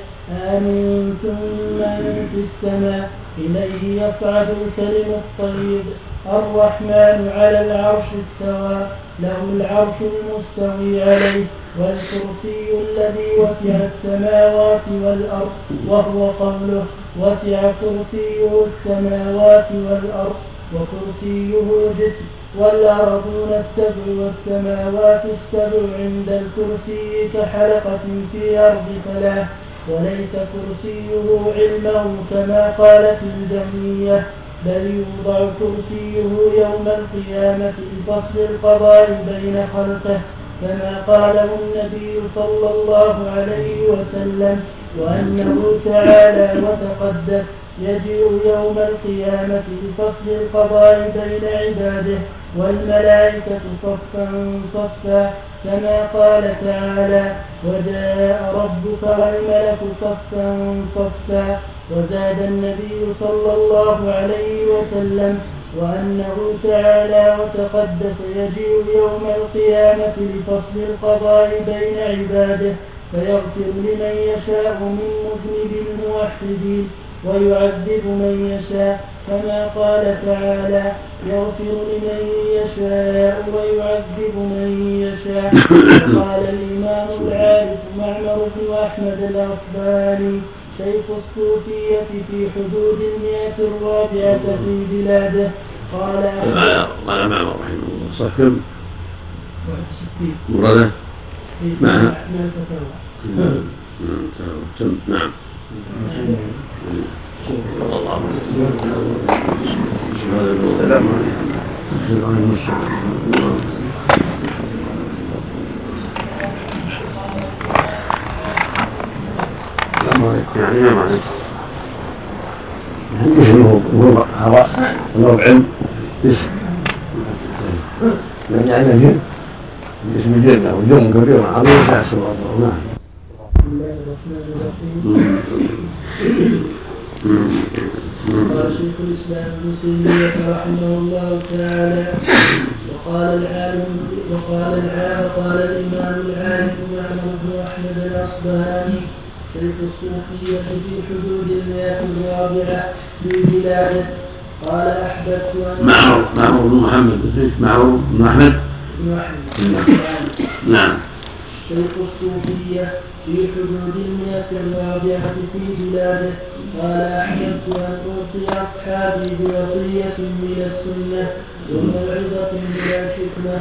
آمنتم من في السماء؟ إليه يصعد الكلم الطيب الرحمن على العرش استوى. له العرش المستوي عليه والكرسي الذي وسع السماوات والأرض وهو قوله وسع كرسيه السماوات والأرض وكرسيه الجسم. والأرضون السبع والسماوات السبع عند الكرسي كحلقة في أرض فلاح. وليس كرسيه علمه كما قالت الجهمية بل يوضع كرسيه يوم القيامة لفصل القضاء بين خلقه كما قاله النبي صلى الله عليه وسلم وأنه تعالى وتقدس يجيء يوم القيامة لفصل القضاء بين عباده والملائكة صفا صفا كما قال تعالى وجاء ربك والملك صفا صفا وزاد النبي صلى الله عليه وسلم وأنه تعالى وتقدس يجيء يوم القيامة لفصل القضاء بين عباده فيغفر لمن يشاء من مذنب الموحدين ويعذب من يشاء كما قال تعالى يغفر لمن يشاء ويعذب من يشاء. وقال الإمام العارف معمر بن أحمد الأصباني شيخ الصوفية في حدود المئة الرابعة في بلاده. قال قال معمر رحمه الله. صح كم؟ مراده؟ معها نعم نعم الله السلام عليكم يعني معنى اسمه هو هواء انه علم اسم يعني جن اسم الجنة وجن كبير عظيم يحسب الله نعم بسم الله الرحمن الرحيم قال شيخ الإسلام ابن تيميه رحمه الله تعالى وقال العالم وقال العالم قال الامام العالم معمر بن احمد الاصبهاني شيخ الصوفيه في حدود المئه الرابعه في بلاده قال احببت ان معمر معمر بن محمد. معمر بن احمد بن أحمد. نعم. شيخ الصوفية في حدود المئة الرابعة في بلاده. قال أحببت أن أوصي أصحابي بوصية من السنة. وموعظة من الحكمة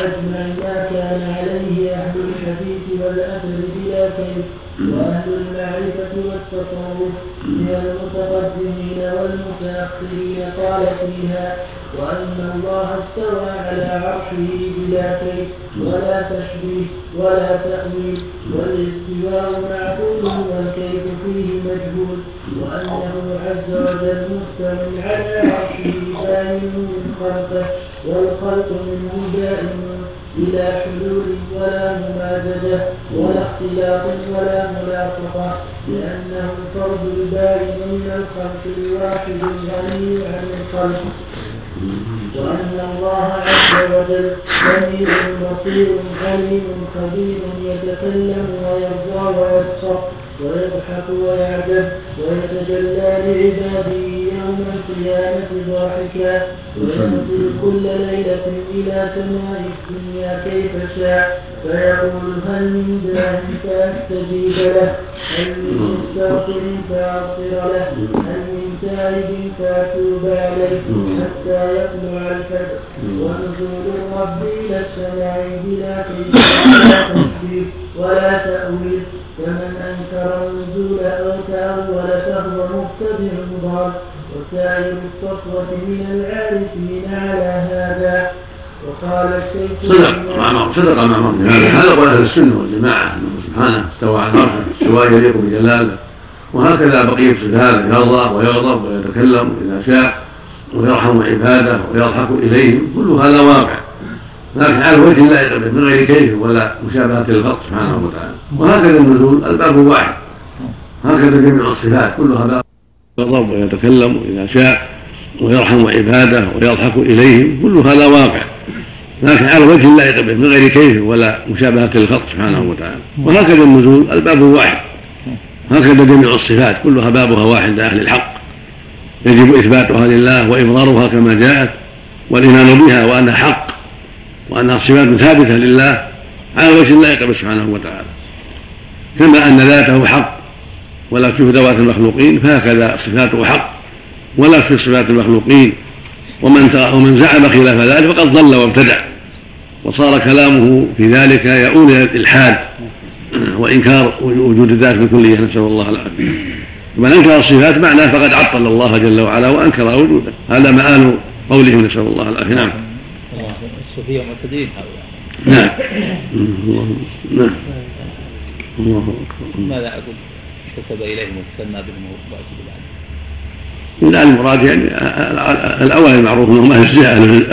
وأجمع ما كان عليه أهل الحديث والأثر بلا كيف وأهل المعرفة والتصوف من المتقدمين والمتأخرين قال فيها وأن الله استوى على عرشه بلا كيف ولا تشبيه ولا تأويل والاستواء معقول والكيف فيه مجهول. وأنه عز وجل مستوى على عرشه دائم من خلقه والخلق منه دائم بلا حلول ولا ممازجة ولا اختلاط ولا ملاصقة لأنه الفرد البارد من الخلق الواحد الغني عن الخلق وأن الله عز وجل سميع بصير عليم خبير يتكلم ويرضى ويبصر ويضحك ويعجب ويتجلى لعباده يوم القيامة ضاحكا. وينزل كل ليلة إلى سماء الدنيا كيف شاء. فيقول هل من داع فأستجيب له؟ هل من مستغفر فأغفر له؟ هل من تائب فأتوب عليه؟ حتى يطلع الفجر. ونزول الرب إلى السماء بلا تشبيه ولا تأويل. فمن أنكر النزول أو تأول فهو مبتدع ضال وسائر الصفوة من العارفين على هذا. وقال الشيخ صدق معمر صدق معمر هذا قول أهل السنة والجماعة. انه سبحانه استوى على العرش. استواء يليق بجلاله. وهكذا بقية صفاته يرضى ويغضب ويتكلم اذا شاء ويرحم عباده ويضحك إليهم. كل هذا واقع. لكن على وجه لا يقبل من غير كيف ولا مشابهة للخلق سبحانه وتعالى. وهكذا النزول الباب واحد. هكذا جميع الصفات كلها باب. يغضب ويتكلم إذا شاء ويرحم عباده ويضحك إليهم كل هذا واقع. لكن على وجه لا يقبل من غير كيف ولا مشابهة للخلق سبحانه وتعالى. وهكذا النزول الباب واحد. هكذا جميع الصفات كلها بابها واحد لأهل الحق. يجب إثباتها لله وإبرارها كما جاءت والإيمان بها وأنها حق. وأنها صفات ثابتة لله على وجه لا يقبل سبحانه وتعالى. كما أن ذاته حق ولا تشوف ذوات المخلوقين فهكذا صفاته حق ولا في صفات المخلوقين. ومن ومن زعم خلاف ذلك فقد ضل وابتدع. وصار كلامه في ذلك يؤول إلى الإلحاد وإنكار وجود الذات بكليه نسأل الله العافية. ومن أنكر الصفات معناه فقد عطل الله جل وعلا وأنكر وجوده. هذا مآل قوله. نسأل الله العافية. نعم. الصوفية معتدلين هؤلاء نعم. الله نعم. الله أكبر. ماذا أقول؟ اكتسب إليهم وتسمى بهم واتوا بالعدل لا المراد يعني الأوائل المعروف أنهم أهل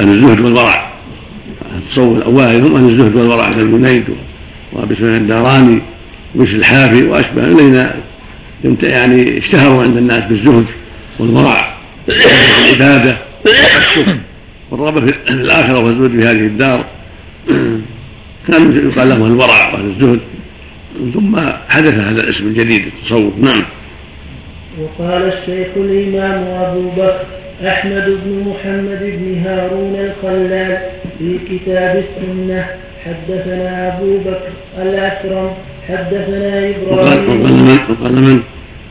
الزهد والورع. التصوف الأوائل هم أهل الزهد والورع كالجنيد وأبي سفيان الداراني وبشر الحافي وأشبه. الذين يعني اشتهروا عند الناس بالزهد والورع والعبادة والشكر. والرغبة في الآخرة والزهد في هذه الدار كان يقال له الورع وأهل الزهد ثم حدث هذا الاسم الجديد التصوف. نعم. وقال الشيخ الإمام أبو بكر أحمد بن محمد بن هارون الخلال في كتاب السنة حدثنا أبو بكر الأكرم حدثنا إبراهيم. وقال من؟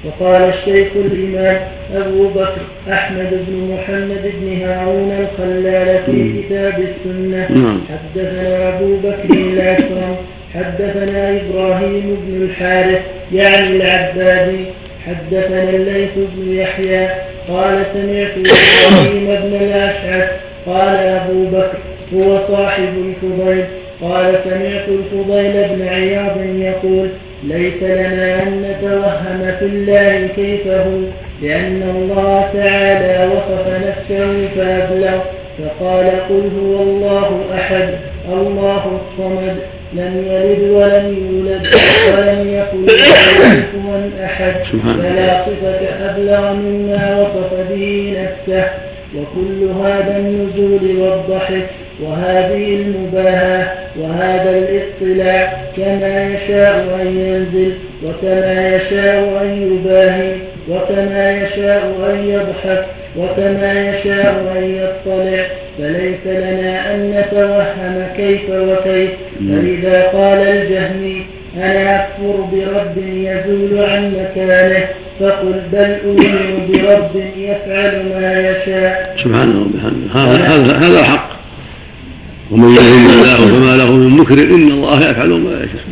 وقال الشيخ الإمام أبو بكر أحمد بن محمد بن هارون الخلال في كتاب السنة. حدثنا أبو بكر الأكرم حدثنا إبراهيم بن الحارث يعني العبادي. حدثنا الليث بن يحيى قال سمعت إبراهيم بن الأشعث قال أبو بكر هو صاحب الفضيل. قال سمعت الفضيل بن عياض يقول ليس لنا أن نتوهم في الله كيف هو لأن الله تعالى وصف نفسه فأبلغ فقال قل هو الله أحد الله الصمد لم يلد ولم يولد ولم يكن له كفوا أحد فلا صفة أبلغ مما وصف به نفسه وكل هذا النزول والضحك وهذه المباهاة وهذا الاطلاع كما يشاء أن ينزل وكما يشاء أن يباهي وكما يشاء أن يضحك وكما يشاء أن يطلع فليس لنا أن نتوهم كيف وكيف فإذا قال الجهمي أنا أكفر برب يزول عن مكانه فقل بل أؤمن برب يفعل ما يشاء. سبحانه وبحمده هذا هذا الحق. ومن يهد الله فما له من مكر إن الله يفعل ما يشاء.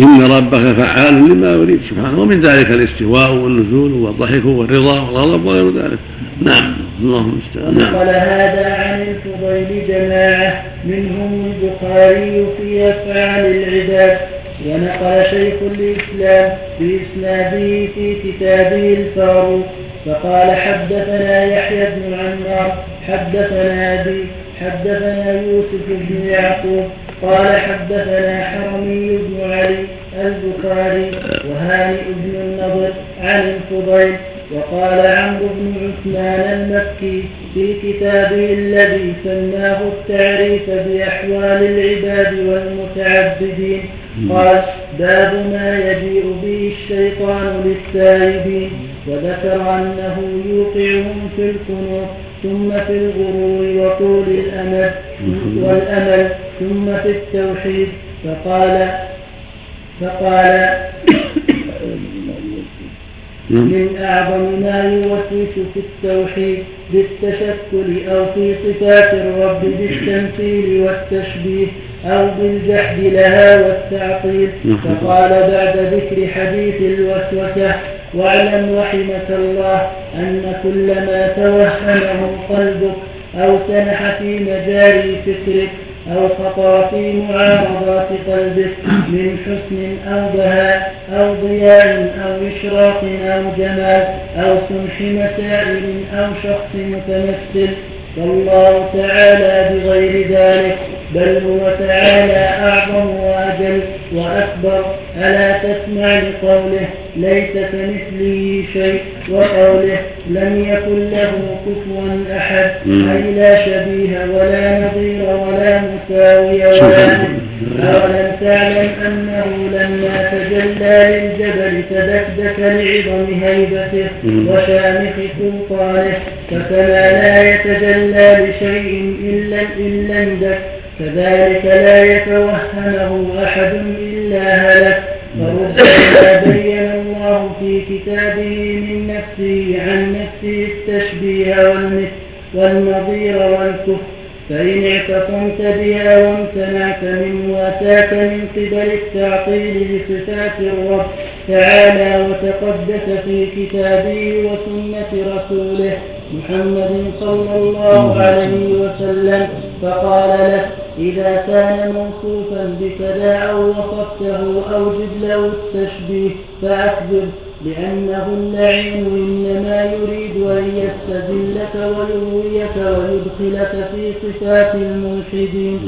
إن ربك فعال لما يريد. سبحانه. ومن ذلك الاستواء والنزول والضحك والرضا والغضب وغير ذلك. نعم. اللهم المستعان نعم. نقل هذا عن الفضيل جماعة منهم البخاري في أفعال العباد. ونقل شيخ الإسلام بإسناده في كتابه الفاروق. فقال حدثنا يحيى بن عمار حدثنا أبي حدثنا يوسف بن يعقوب قال حدثنا حرمي بن علي البخاري وهانئ بن النضر عن الفضيل وقال عمرو بن عثمان المكي في كتابه الذي سماه التعريف بأحوال العباد والمتعبدين. قال باب ما يجيء به الشيطان للتائبين. وذكر أنه يوقعهم في القنوط ثم في الغرور وطول الأمل والأمل ثم في التوحيد فقال فقال. من أعظم ما يوسوس في التوحيد بالتشكل أو في صفات الرب بالتمثيل والتشبيه أو بالجحد لها والتعطيل. فقال بعد ذكر حديث الوسوسة واعلم رحمك الله أن كل ما توهمه قلبك أو سنح في مجاري فكرك أو خطر في معارضات قلبك من حسن أو بهاء أو ضياء أو إشراق أو جمال أو سمح مسائل أو شخص متمثل والله تعالى بغير ذلك بل هو تعالى أعظم وأجل وأكبر. ألا تسمع لقوله ليس كمثله شيء وقوله لم يكن له كفوا أحد. أي لا شبيه ولا نظير ولا مساوي ولا أولم تعلم أنه لما تجلى للجبل تدكدك لعظم هيبته وشامخ سلطانه فكما لا يتجلى لشيء إلا إلا اندك كذلك لا يتوهمه أحد إلا هلك. فربما بين الله في كتابه من نفسه عن نفسه التشبيه والنظير والكفر. فإن اعتصمت بها وامتنعت من وأتاك من قبل التعطيل لصفات الرب تعالى وتقدس في كتابه وسنة رسوله محمد صلى الله عليه وسلم فقال له إذا كان موصوفا بكذا أو وصفته أوجد له التشبيه فأكذب لأنه اللعين إنما يريد أن يستذلك ويغويك ويدخلك في صفات الملحدين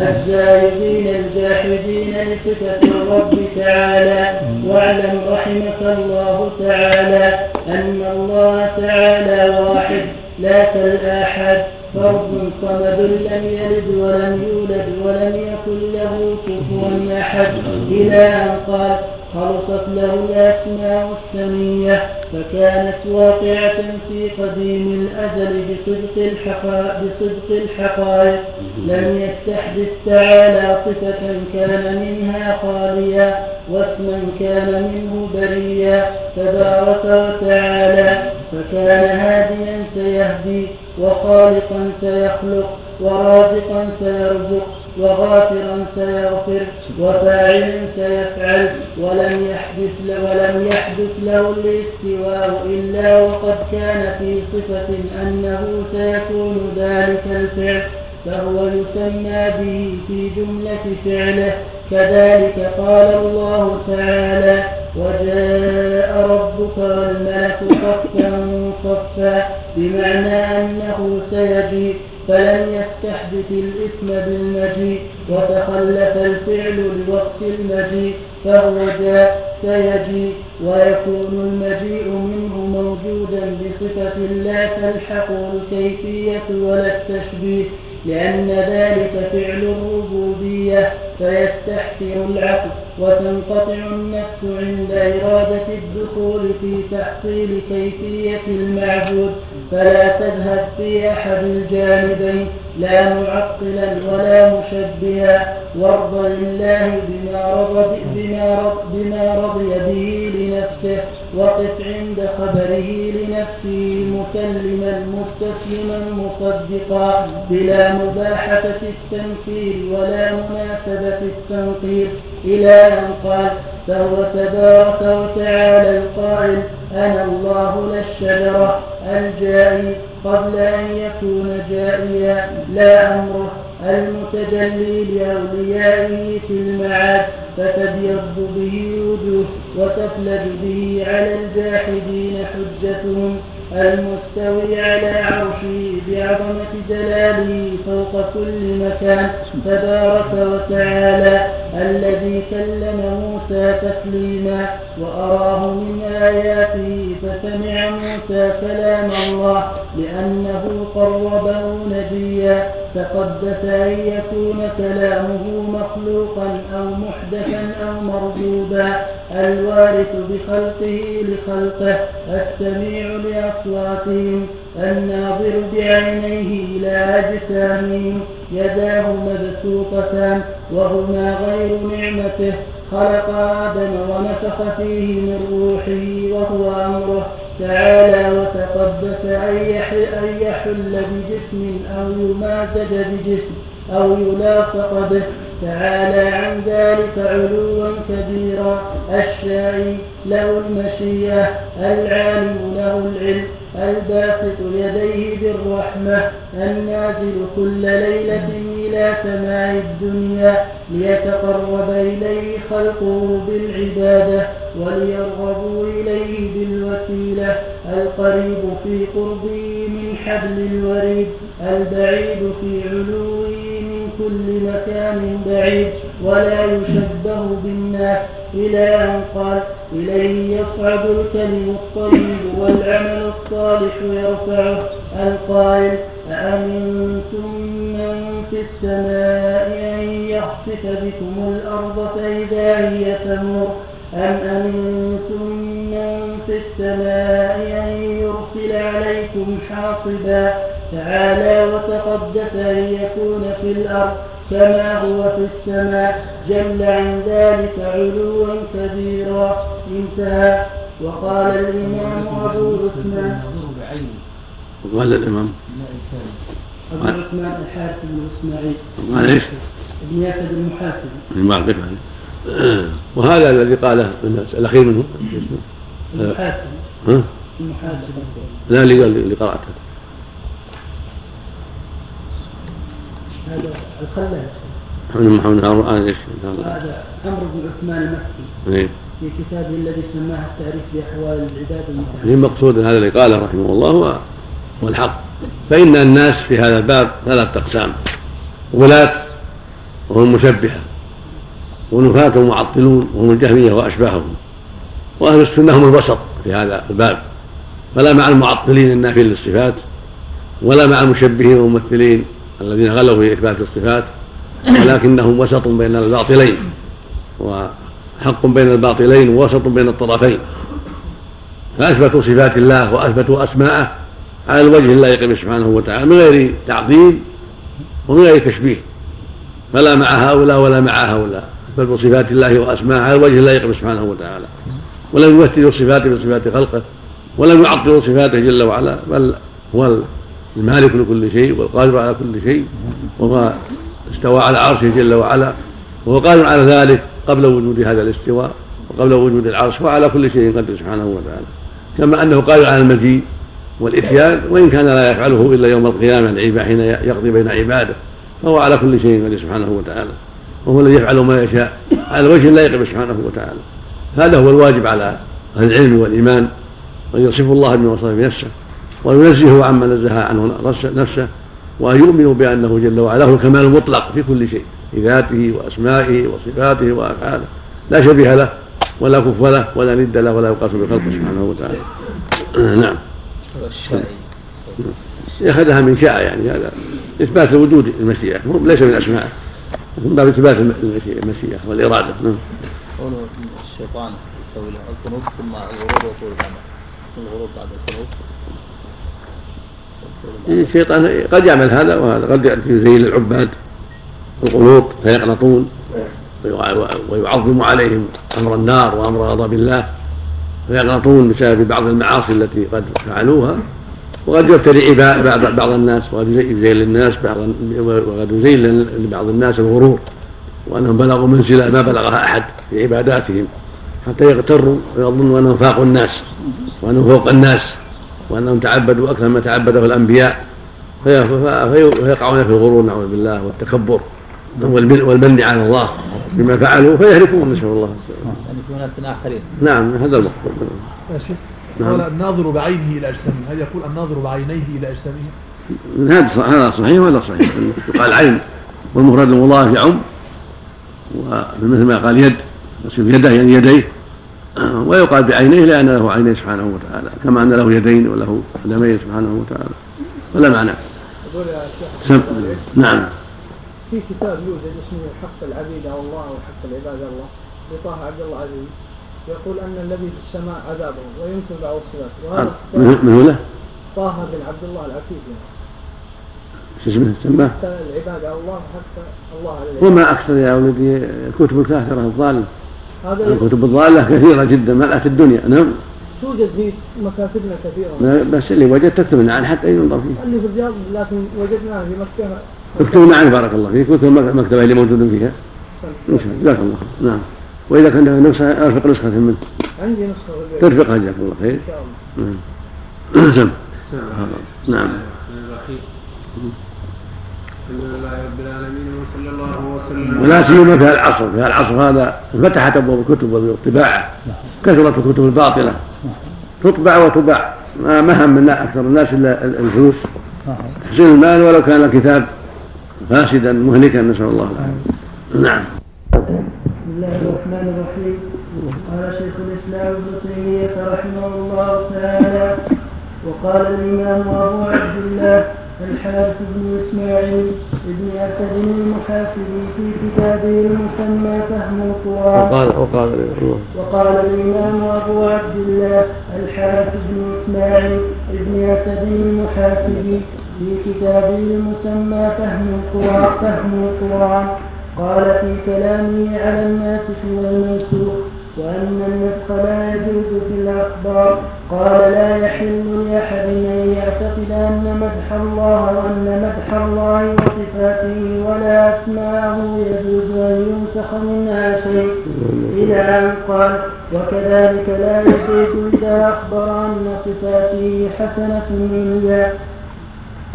الزايدين الجاحدين لصفة الرب تعالى. واعلم رحمك الله تعالى أن الله تعالى واحد لا كالآحد فرد صمد لم يلد ولم يولد ولم يكن له كفوا أحد. إلى أن قال خلصت له الأسماء السمية فكانت واقعة في قديم الأزل بصدق الحقائق, بصدق الحقائق. لم يستحدث تعالى صفة كان منها خاليا واسما كان منه بريا. تبارك وتعالى فكان هاديا سيهدي وخالقا سيخلق ورازقا سيرزق. وغافرا سيغفر وفاعل سيفعل. ولم يحدث ولم يحدث له الاستواء إلا وقد كان في صفة أنه سيكون ذلك الفعل. فهو يسمى به في جملة فعله. كذلك قال الله تعالى وجاء ربك والملك صفا صفا. بمعنى أنه سيجيء. فلم يستحدث الاسم بالمجيء وتخلف الفعل لوقت المجيء. فهو جاء سيجيء ويكون المجيء منه موجودا بصفة لا تلحق الكيفية ولا التشبيه. لأن ذلك فعل الربوبية فيستحسر العقل وتنقطع النفس عند إرادة الدخول في تحصيل كيفية المعبود. فلا تذهب في أحد الجانبين لا معطلا ولا مشبها. وارض لله بما رضي, بما رضي, بما رضي به لنفسه. وقف عند خبره لنفسه مكلما مستسلما مصدقا. بلا مباحة التنكير ولا مناسبة التنقير إلى أن قال فهو تبارك وتعالى القائل أنا الله لا الشجرة الجائي قبل أن يكون جائيا لا أمره المتجلي لأوليائه في المعاد فتبيض به وجوه وتفلج به على الجاحدين حجتهم. المستوي على عرشه بعظمة جلاله فوق كل مكان تبارك وتعالى الذي كلم موسى تكليما وأراه من آياته فسمع موسى كلام الله لأنه قربه نجيا تقدس أن يكون كلامه مخلوقا أو محدثا أو مردوبا الوارث بخلقه لخلقه السميع لأصواتهم الناظر بعينيه إلى أجسامهم. يداه مبسوطتان وهما غير نعمته. خلق آدم ونفخ فيه من روحه وهو أمره. تعالى وتقدس أن يحل بجسم أو يمازج بجسم أو يلاصق به. تعالى عن ذلك علوا كبيرا. الشاعي له المشيئة العالم له العلم الباسط يديه بالرحمة النازل كل ليلة إلى سماع الدنيا ليتقرب إليه خلقه بالعبادة وليرغبوا إليه بالوسيلة. القريب في قربه من حبل الوريد البعيد في علوه من كل مكان بعيد. ولا يشبه بالناس إلى أن قال إليه يصعد الكلم الطيب والعمل الصالح يرفعه. القائل أأمنتم من في السماء أن يخسف بكم الأرض فإذا هي تمور أم أمنتم من في السماء أن يرسل عليكم حاصبا؟ تعالى وتقدس أن يكون في الأرض كما هو في السماء. جل عن ذلك علوا كبيرا. انتهى. وقال الإمام أبو عثمان. وقال الإمام أبو عثمان الحارث بن إسماعيل إيش؟ بن ياسد المحاسبي المعرفة وهذا الذي قاله الأخير منه. المحاسبي ها؟ المحاسبي لا اللي قال اللي قرأته. هذا الخلاج محمد محمد هارون إيش؟ هذا عمرو بن عثمان المكي إيه. في كتابه الذي سماه التعريف بأحوال العباد المتعلقة. المقصود هذا اللي قاله رحمه الله. هو هو الحق فإن الناس في هذا الباب ثلاثة أقسام. ولاة وهم مشبهة. ونفاة معطلون وهم الجهمية وأشباههم. وأهل السنة هم الوسط في هذا الباب. فلا مع المعطلين النافين للصفات ولا مع المشبهين والممثلين الذين غلوا في إثبات الصفات ولكنهم وسط بين الباطلين. وحق بين الباطلين ووسط بين الطرفين. فأثبتوا صفات الله وأثبتوا أسماءه على الوجه اللائق به سبحانه وتعالى من غير تعظيم ومن غير تشبيه. فلا مع هؤلاء ولا مع هؤلاء أثبتوا صفات الله وأسماءه على الوجه اللائق به سبحانه وتعالى. ولم يمثلوا صفاته بصفات خلقه ولم يعطلوا صفاته جل وعلا بل هو المالك لكل شيء والقادر على كل شيء وهو استوى على عرشه جل وعلا وهو قادر على ذلك قبل وجود هذا الاستواء وقبل وجود العرش وعلى كل شيء قدر سبحانه وتعالى. كما أنه قادر على المجيء والإتيان وإن كان لا يفعله إلا يوم القيامة العباد حين يقضي بين عباده فهو على كل شيء قدير سبحانه وتعالى. وهو الذي يفعل ما يشاء على الوجه اللائق سبحانه وتعالى. هذا هو الواجب على أهل العلم والإيمان أن يصفوا الله بما وصف بنفسه وينزهه عما نزه عنه نفسه وأن يؤمنوا بأنه جل وعلا له الكمال المطلق في كل شيء في ذاته وأسمائه وصفاته وأفعاله. لا شبيه له ولا كف له ولا ند له ولا يقاس بخلقه سبحانه وتعالى. نعم. أخذها من شاء يعني هذا إثبات وجود المشيئة ليس من أسمائه من باب إثبات المشيئة والإرادة. نعم. الشيطان يسوي له القنوط ثم الغروب وطول العمل الغروب بعد القنوط الشيطان قد يعمل هذا وهذا قد زي العباد القنوط فيقنطون ويعظم عليهم أمر النار وأمر غضب الله. فيغلطون بسبب بعض المعاصي التي قد فعلوها وقد يبتلي بعض بعض الناس وقد يزين للناس بعض وقد يزين لبعض الناس الغرور وأنهم بلغوا منزله ما بلغها أحد في عباداتهم حتى يغتروا ويظنوا أنهم فاقوا الناس وأنهم فوق الناس وأنهم تعبدوا أكثر ما تعبده الأنبياء فيقعون في الغرور نعوذ بالله والتكبر. والمن على الله بما فعلوا فيهلكون نسأل الله. يعني في ناس آخرين. نعم هذا المقصود يا شيخ نعم. قال الناظر بعينه إلى أجسامه. هل يقول الناظر بعينيه إلى أجسامه؟ هذا هذا صحيح ولا صحيح؟ يقال عين والمفرد المضاف يعم ومثل ما قال يد يصير يده يعني يديه ويقال بعينيه لأن له عينين سبحانه وتعالى كما أن له يدين وله قدمين سبحانه وتعالى. ولا معنى. شيخ نعم. في كتاب يوجد اسمه حق العبيد على الله وحق العباد على الله لطه عبد الله عزيز يقول أن الذي في السماء عذابهم ويمكن بعض الصفات. وهذا من هو له؟ طه بن عبد الله العفيف شو اسمه؟ سماه؟ حتى العباد على الله حتى الله على العباد. وما أكثر يا ولدي كتب الكافرة الضاله هذا الكتب الضالة كثيرة جدا ملأت الدنيا. نعم. توجد في مكاتبنا كثيرا. بس اللي وجدت تكتب عنه حتى ينظر فيه. اللي في الرياض لكن وجدناه في مكة اكتبوا عنه بارك الله فيك واكتبوا المكتبة اللي موجود فيها. إن شاء الله. جزاك الله خير. نعم. وإذا كان نسخه أرفق نسخة منه. عندي البيت ترفقها جزاك الله خير. إن شاء الله. نعم. نعم. الحمد لله رب العالمين وصلى الله وسلم ولا سيما في العصر. في العصر هذا انفتحت أبواب الكتب والطباعة. كثرت الكتب الباطلة. تطبع وتباع. ما ما هم من أكثر الناس إلا الفلوس. تحصيل المال ولو كان الكتاب. فاسدا مهلكا نسأل الله العافية. نعم. بسم الله الرحمن الرحيم. قال شيخ الإسلام ابن تيمية رحمه الله تعالى وقال الإمام أبو عبد الله الحارث بن إسماعيل بن أسد المحاسبي في كتابه المسمى فهم القرآن. وقال وقال الله وقال الإمام أبو عبد الله الحارث بن إسماعيل بن أسد المحاسبي في كتابه المسمى فهم القرآن فهم القرآن. قال في كلامه على الناسخ والمنسوخ وأن النسخ لا يجوز في الأخبار. قال لا يحل لأحد أن يعتقد أن مدح الله وأن مدح الله وصفاته ولا أسماءه يجوز أن ينسخ منها شيء. إلى أن قال وكذلك لا يجوز إذا أخبر أن صفاته حسنة إلا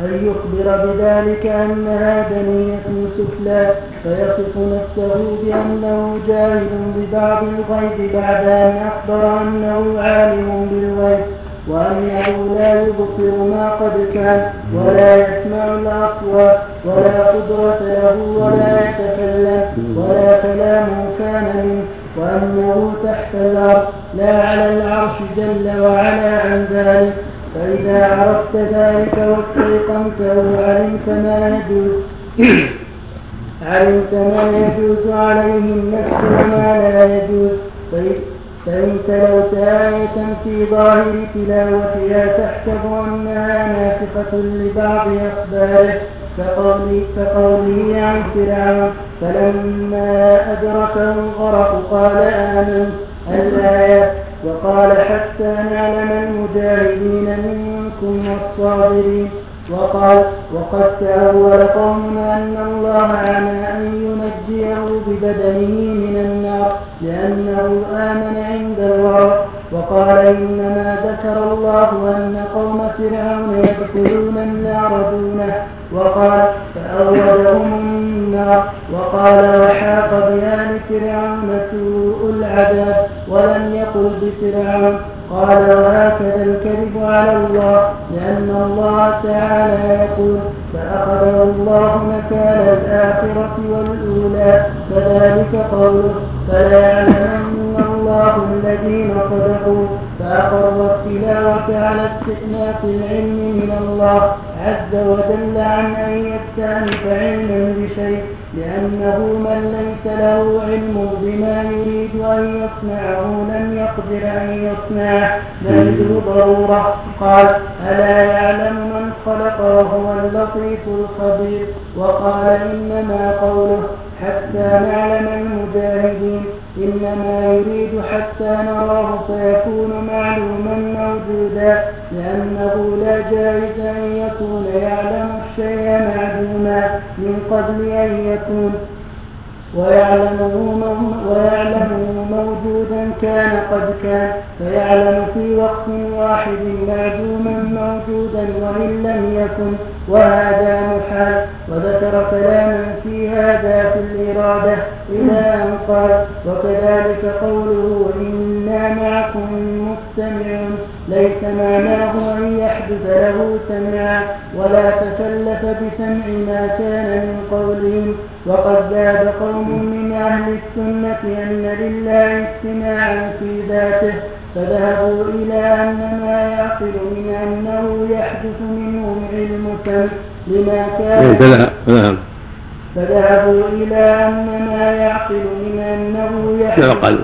أن يخبر بذلك أنها دنية سفلى فيصف نفسه بأنه جاهل ببعض الغيب بعد أن أخبر أنه عالم بالغيب وأنه لا يبصر ما قد كان ولا يسمع الأصوات ولا قدرة له ولا يتكلم ولا كلام كان منه وأنه تحت الأرض لا على العرش جل وعلا عن ذلك. فإذا عرفت ذلك واستيقنته علمت ما يجوز. علمت ما يجوز عليه النفس وما لا يجوز. فإن تلوت آية في ظاهر تلاوتها تحسب أنها ناسخة لبعض أخباره. كقوله, كقوله عن فرعون فلما أدركه الغرق قال آمنت الآية وقال حتى نعلم المجاهدين منكم والصابرين. وقال وقد تأول قوم أن الله على أن ينجيه ببدنه من النار لأنه آمن عند الورق وقال إنما ذكر الله أن قوم فرعون يدخلون النار دونه. وقال فأولهم النار. وقال وحاق بآل فرعون سوء العذاب. ولم يقل بفرعون. قال وهكذا الكذب على الله لأن الله تعالى يقول فأخذه الله نكال الآخرة والأولى. كذلك قوله فلا يعلمن الله الذين صدقوا. فأقر التلاوة على استئناف العلم من الله. عز وجل عن أن يستأنف علما بشيء لأنه من ليس له علم بما يريد أن يصنعه لم يقدر أن يصنعه بل ضرورة قال ألا يعلم من خلق وهو اللطيف الخبير؟ وقال إنما قوله حتى نعلم المجاهدين. إنما يريد حتى نراه فيكون معلوما موجودا لأنه لا جائز أن يكون يعلم الشيء معدوما من قبل أن يكون. ويعلمه, ويعلمه موجودا كان قد كان فيعلم في وقت واحد معدوما موجودا وإن لم يكن. وهذا محال وذكر كلاما في هذا في الإرادة إلى أن قال وكذلك قوله إنا معكم مستمعون ليس معناه أن يحدث له سمعا ولا تكلف بسمع ما كان من قولهم وقد ذاب قوم من أهل السنة أن لله استماعا في ذاته. فذهبوا إلى أن ما يعقل من أنه يحدث منهم علم سمع لما كان نعم فذهبوا إلى أن ما يعقل من أنه يحدث يعقل.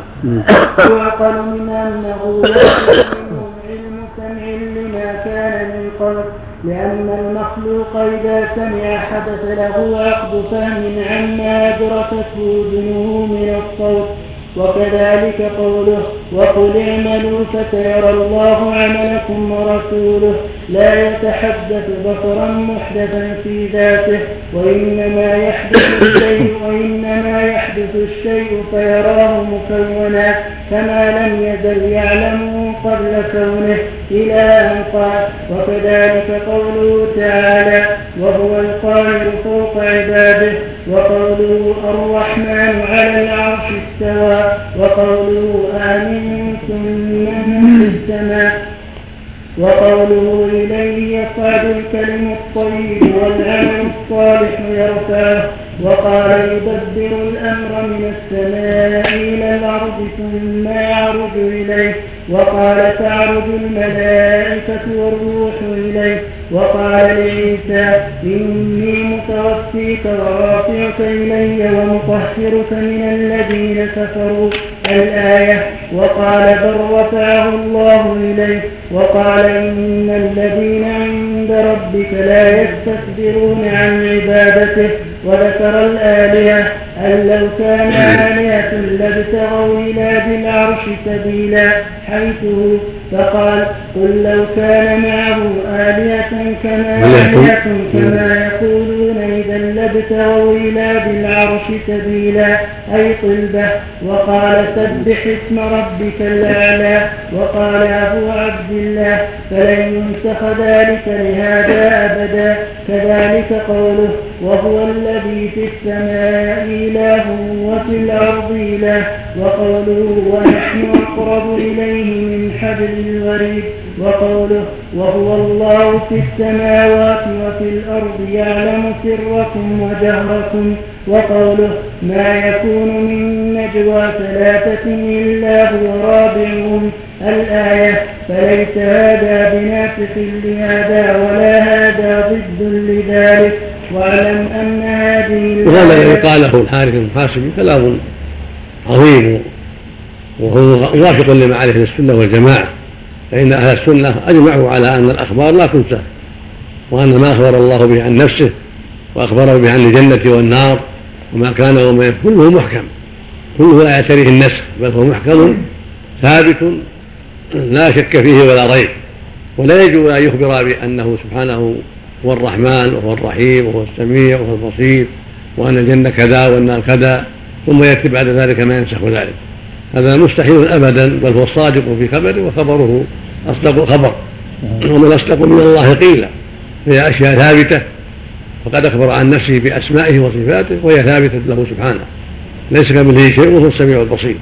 يعقل من أنه يحدث منهم علم سمع لما كان من قبل لأن المخلوق إذا سمع حدث له عقد فهم عما أدركته أذنه من الصوت. وكذلك قوله وقل اعملوا فسيرى الله عملكم ورسوله لا يتحدث بصرا محدثا في ذاته وإنما يحدث الشيء وإنما يحدث الشيء فيراه مكونا كما لم يزل يعلمه قبل كونه إلى أن قال وكذلك قوله تعالى وهو القاهر فوق عباده وقوله الرحمن على العرش استوى وقوله آمنتم من السماء وقوله إليه يصعد الكلم الطيب والعمل الصالح يرفعه. وقال يدبر الأمر من السماء إلى الأرض ثم يعرج إليه. وقال تعرج الملائكة والروح إليه. وقال لعيسى إني متوفيك ورافعك إلي ومطهرك من الذين كفروا. الآية وقال بل رفعه الله إليه. وقال إن الذين عند ربك لا يستكبرون عن عبادته. وذكر الآلهة أن لو كان آلهة لابتغوا إلى ذي العرش سبيلا حيث فقال قل لو كان معه آلهة كما آلهة كما يقولون إذا لابتغوا إلى ذي العرش سبيلا. أي طلبة وقال سبح اسم ربك الأعلى وقال أبو عبد الله فلن ينسخ ذلك لهذا أبدا. كذلك قوله وهو الذي في السماء إله وفي الأرض إله. وقوله ونحن أقرب إليه من حبل الوريد. وقوله وهو الله في السماوات وفي الأرض يعلم سركم وجهركم. وقوله ما يكون من نجوى ثلاثة إلا هو رابعهم الآية فليس هذا بناسخ لهذا ولا هذا ضد لذلك. واعلم أن هذه وهذا الذي قاله الحارث بن الحاسبي كلام عظيم وهو موافق لما عليه السنة والجماعة فإن أهل السنة أجمعوا على أن الأخبار لا تنسى وأن ما أخبر الله به عن نفسه وأخبر به عن الجنة والنار وما كان وما يكون كله محكم. كله لا يعتريه النسخ بل هو محكم ثابت لا شك فيه ولا ريب. ولا يجوز أن يخبر بأنه سبحانه هو الرحمن وهو الرحيم وهو السميع وهو البصير وأن الجنة كذا والنار كذا ثم يأتي بعد ذلك ما ينسخ ذلك. هذا مستحيل أبدا بل هو صادق في خبره وخبره أصدق الخبر ومن أصدق من الله قيلا هي أشياء ثابتة. فقد أخبر عن نفسه بأسمائه وصفاته وهي ثابتة له سبحانه. ليس كمثله شيء وهو السميع البصير.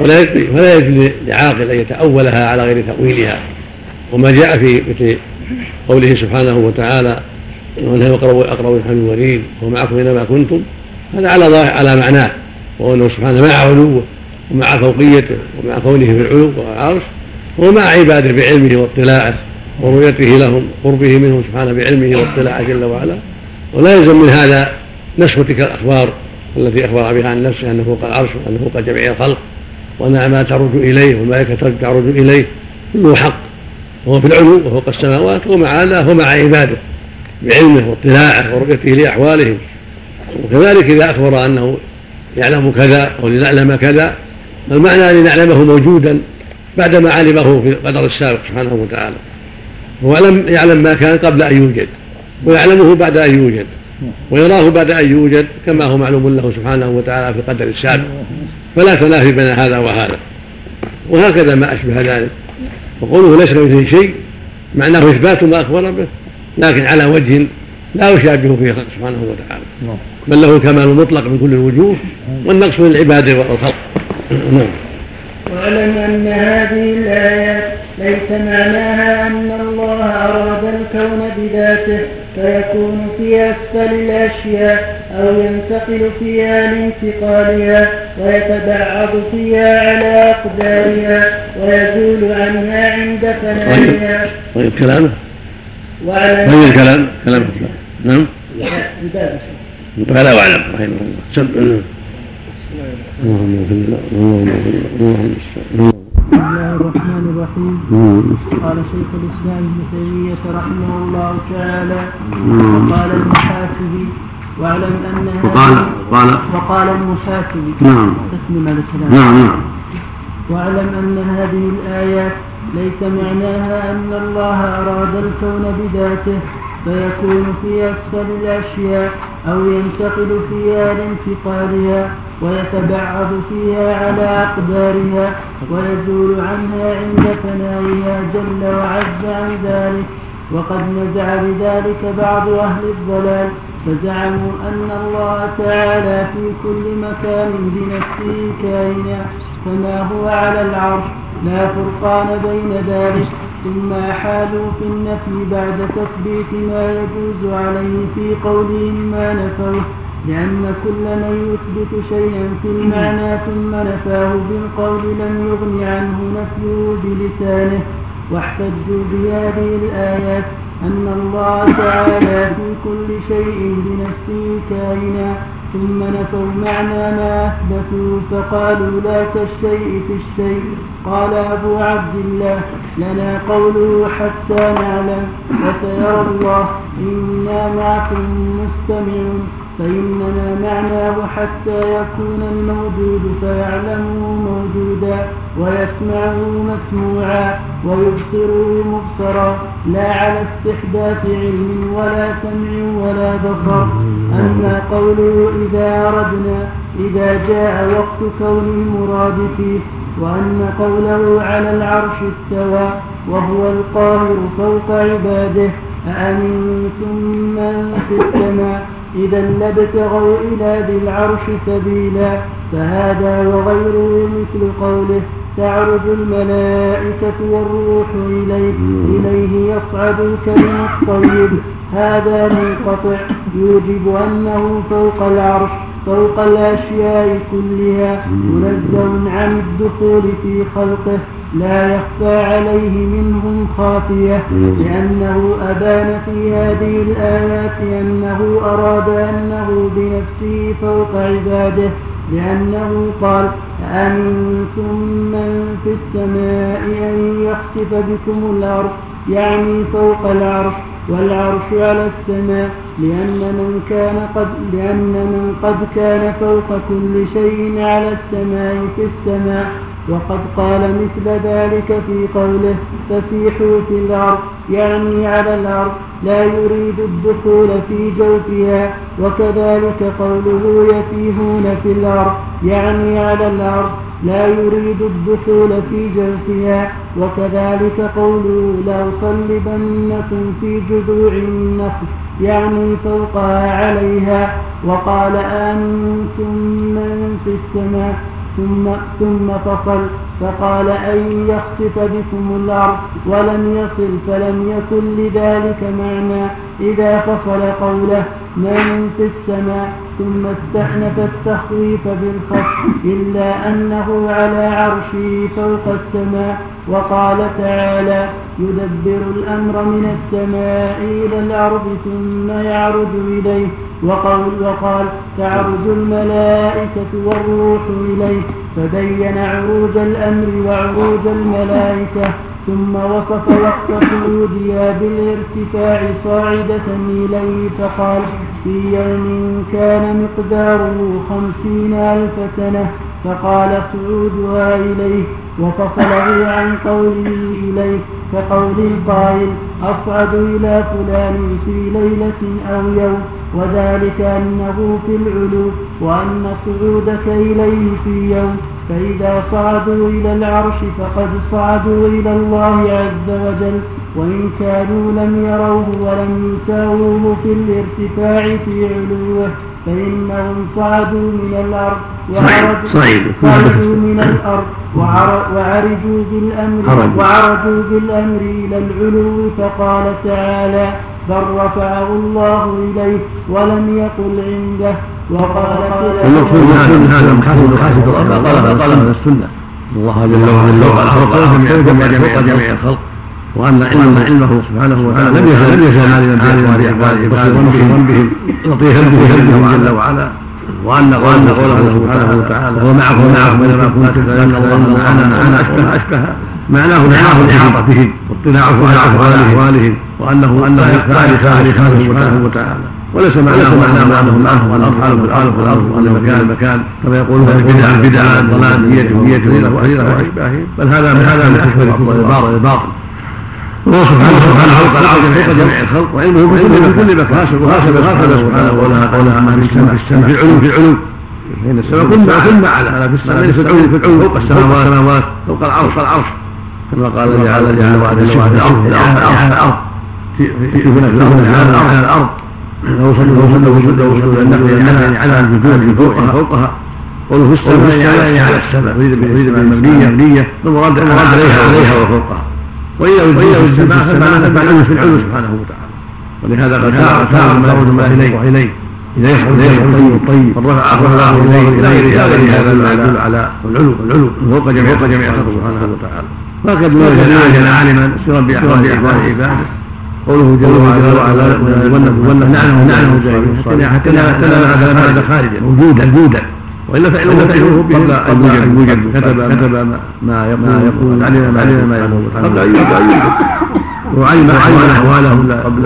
ولا ولا يجوز لعاقل أن يتأولها على غير تأويلها. وما جاء في مثل قوله سبحانه وتعالى وانه اقرب من حبل الوريد ومعكم أينما كنتم. هذا على على معناه. وانه سبحانه مع علوه ومع فوقيته ومع كونه في العلو والعرش ومع عباده بعلمه واطلاعه ورؤيته لهم قربه منهم سبحانه بعلمه واطلاعه جل وعلا. ولا يلزم من هذا نسخ تلك الأخبار التي أخبر بها عن نفسه أنه فوق العرش وأنه فوق جميع الخلق وأن ما تعرج إليه والملائكة تعرج إليه كله حق وهو في العلو وفوق السماوات ومع هذا هو مع عباده بعلمه واطلاعه ورؤيته لأحوالهم وكذلك إذا أخبر أنه يعلم كذا أو لنعلم كذا المعنى لنعلمه موجودا بعدما علمه في القدر السابق سبحانه وتعالى. هو لم يعلم ما كان قبل أن يوجد. ويعلمه بعد أن يوجد ويراه بعد أن يوجد كما هو معلوم له سبحانه وتعالى في القدر السابق فلا تنافي بين هذا وهذا. وهكذا ما أشبه ذلك. وقوله ليس كمثله شيء معناه إثبات ما أخبر به لكن على وجه لا يشابه فيه سبحانه وتعالى. بل له الكمال المطلق من كل الوجوه والنقص للعباد والخلق. نعم واعلم أن هذه الآيات ليس معناها أن الله أراد الكون بذاته فيكون في أسفل الأشياء أو ينتقل فيها لانتقالها ويتبعض فيها على أقدارها ويزول عنها عند فنائها طيب كلامه. واعلم طيب الكلام كلام نعم. قال واعلم رحمه الله. سب اللهم اغفر لنا اللهم اغفر لنا اللهم استعان بسم الله الرحمن الرحيم قال شيخ الإسلام ابن تيمية رحمه الله تعالى وقال المحاسبي واعلم ان هذه- وقال قال وقال المحاسبي. نعم. تسلم الكلام نعم نعم. واعلم أن هذه الآيات ليس معناها أن الله أراد الكون بذاته فيكون في أسفل الأشياء أو ينتقل فيها لانتقالها ويتبعض فيها على أقدارها ويزول عنها عند فنائها جل وعز عن ذلك. وقد نزع بذلك بعض أهل الضلال فزعموا أن الله تعالى في كل مكان بنفسه كائنا كما هو على العرش لا فرقان بين ذلك. ثم أحالوا في النفي بعد تثبيت ما يجوز عليه في قولهم ما نفوه لأن كل من يثبت شيئا في المعنى ثم نفاه بالقول لم يغن عنه نفيه بلسانه. واحتجوا بهذه الآيات أن الله تعالى في كل شيء بنفسه كائنا ثم نفوا معنى ما أثبتوا فقالوا لا كالشيء في الشيء. قال أبو عبد الله لنا قوله حتى نعلم وسيرى الله إنا معكم مستمعون. فإننا معناه حتى يكون الموجود فيعلمه موجودا ويسمعه مسموعا ويبصره مبصرا. لا على استحداث علم ولا سمع ولا بصر. أما قوله إذا أردنا إذا جاء وقت كون المراد فيه. وأن قوله على العرش استوى وهو القاهر فوق عباده. أأمنتم من في السماء؟ إذا لابتغوا إلى ذي العرش سبيلا فهذا وغيره مثل قوله تعرج الملائكة والروح إليه إليه يصعد الكلم الطيب. هذا منقطع يوجب أنه فوق العرش فوق الأشياء كلها منزه عن الدخول في خلقه. لا يخفى عليه منهم خافية لأنه أبان في هذه الآيات أنه أراد أنه بنفسه فوق عباده لأنه قال أأمنتم من في السماء أن يخسف بكم الأرض؟ يعني فوق العرش والعرش على السماء لأن من كان قد لأن من قد كان فوق كل شيء على السماء في السماء. وقد قال مثل ذلك في قوله فسيحوا في الأرض يعني على الأرض لا يريد الدخول في جوفها وكذلك قوله يتيهون في الأرض يعني على الأرض لا يريد الدخول في جوفها وكذلك قوله لأصلبنكم في جذوع النخل يعني فوقها عليها وقال آمنتم من في السماء ثم ثم فصل فقال أن يخسف بكم الأرض ولم يصل فلم يكن لذلك معنى إذا فصل قوله من في السماء ثم استأنف التخويف بالخصم إلا أنه على عرشه فوق السماء وقال تعالى يدبر الأمر من السماء إلى الأرض ثم يعرج إليه. وقال, وقال تعرج الملائكة والروح إليه. فبين عروج الأمر وعروج الملائكة. ثم وصف وقت صعودها بالارتفاع صاعدة إليه. فقال في يوم كان مقداره خمسين ألف سنة. فقال صعودها إليه. وفصله عن قوله إليه. كقول القائل أصعد إلى فلان في ليلة أو يوم وذلك أنه في العلو وأن صعودك إليه في يوم. فإذا صعدوا إلى العرش فقد صعدوا إلى الله عز وجل وإن كانوا لم يروه ولم يساووه في الارتفاع في علوه. فإنهم صعدوا من الأرض وعرجوا. صعدوا من الأرض وعر- وعرجوا بالأمر عرجوا. وعرجوا بالأمر إلى العلو فقال تعالى بل رفعه الله إليه ولم يقل عنده. وقال المقصود من هذا مقصود مقاصد طلب طلب السنة. الله جل وعلا فوق جميع الخلق. وان علم علمه سبحانه وتعالى لم يزل لم يزل عالما باحوال عباده بصيرا بهم لطيفا بهم جل وعلا وان وان قوله سبحانه وتعالى هو معكم معكم اينما كنتم فان الله معنا معنا اشبه اشبه معناه معناه الاحاطه بهم واطلاعه على احوالهم وانه انه يخفى لخالقه سبحانه وتعالى وليس معناه معناه انه معه والارض حاله في الأرض وان مكان مكان كما يقولون البدع بدعه ضلال نيه نيه غيره وغيره واشباهه بل هذا من هذا من اكبر الباطل الله سبحانه وتعالى خلق العرش فوق جميع الخلق وعلمه في كل مكان وهكذا هكذا سبحانه قولها قولها ما في السماء في العلو في العلو فإن السماء كل على في السماء في العلو في العلو فوق السماوات فوق العرش العرش كما قال جعل جعل الشمس الأرض الأرض الأرض الأرض على الأرض وصل وصل وصل وصل النخل على على الجذور فوقها. فوقها قوله في السماء على السماء يريد بالمبنيه مبنيه المراد عليها وفوقها أدرك في السماء فمعنى فالعلو في العلو سبحانه وتعالى. ولهذا قد تعالى ما إليه. إليه. إذا إليه الطيب الطيب رفعه الله إليه. إلى غير غير هذا ما يدل على العلو العلو فوق جميع فوق جميع خلقه سبحانه وتعالى. وقد لا يزال عالما سرا بأحوال أحوال عباده قوله جل وعلا ولنبلونكم نعلم نعلم حتى لا لا هذا خارجا. وجودا وجودا وإلا فعله قبل أن يوجد كتب كتب ما يقول علم ما يقول قبل ان يوجد وعلم علم أحوالهم قبل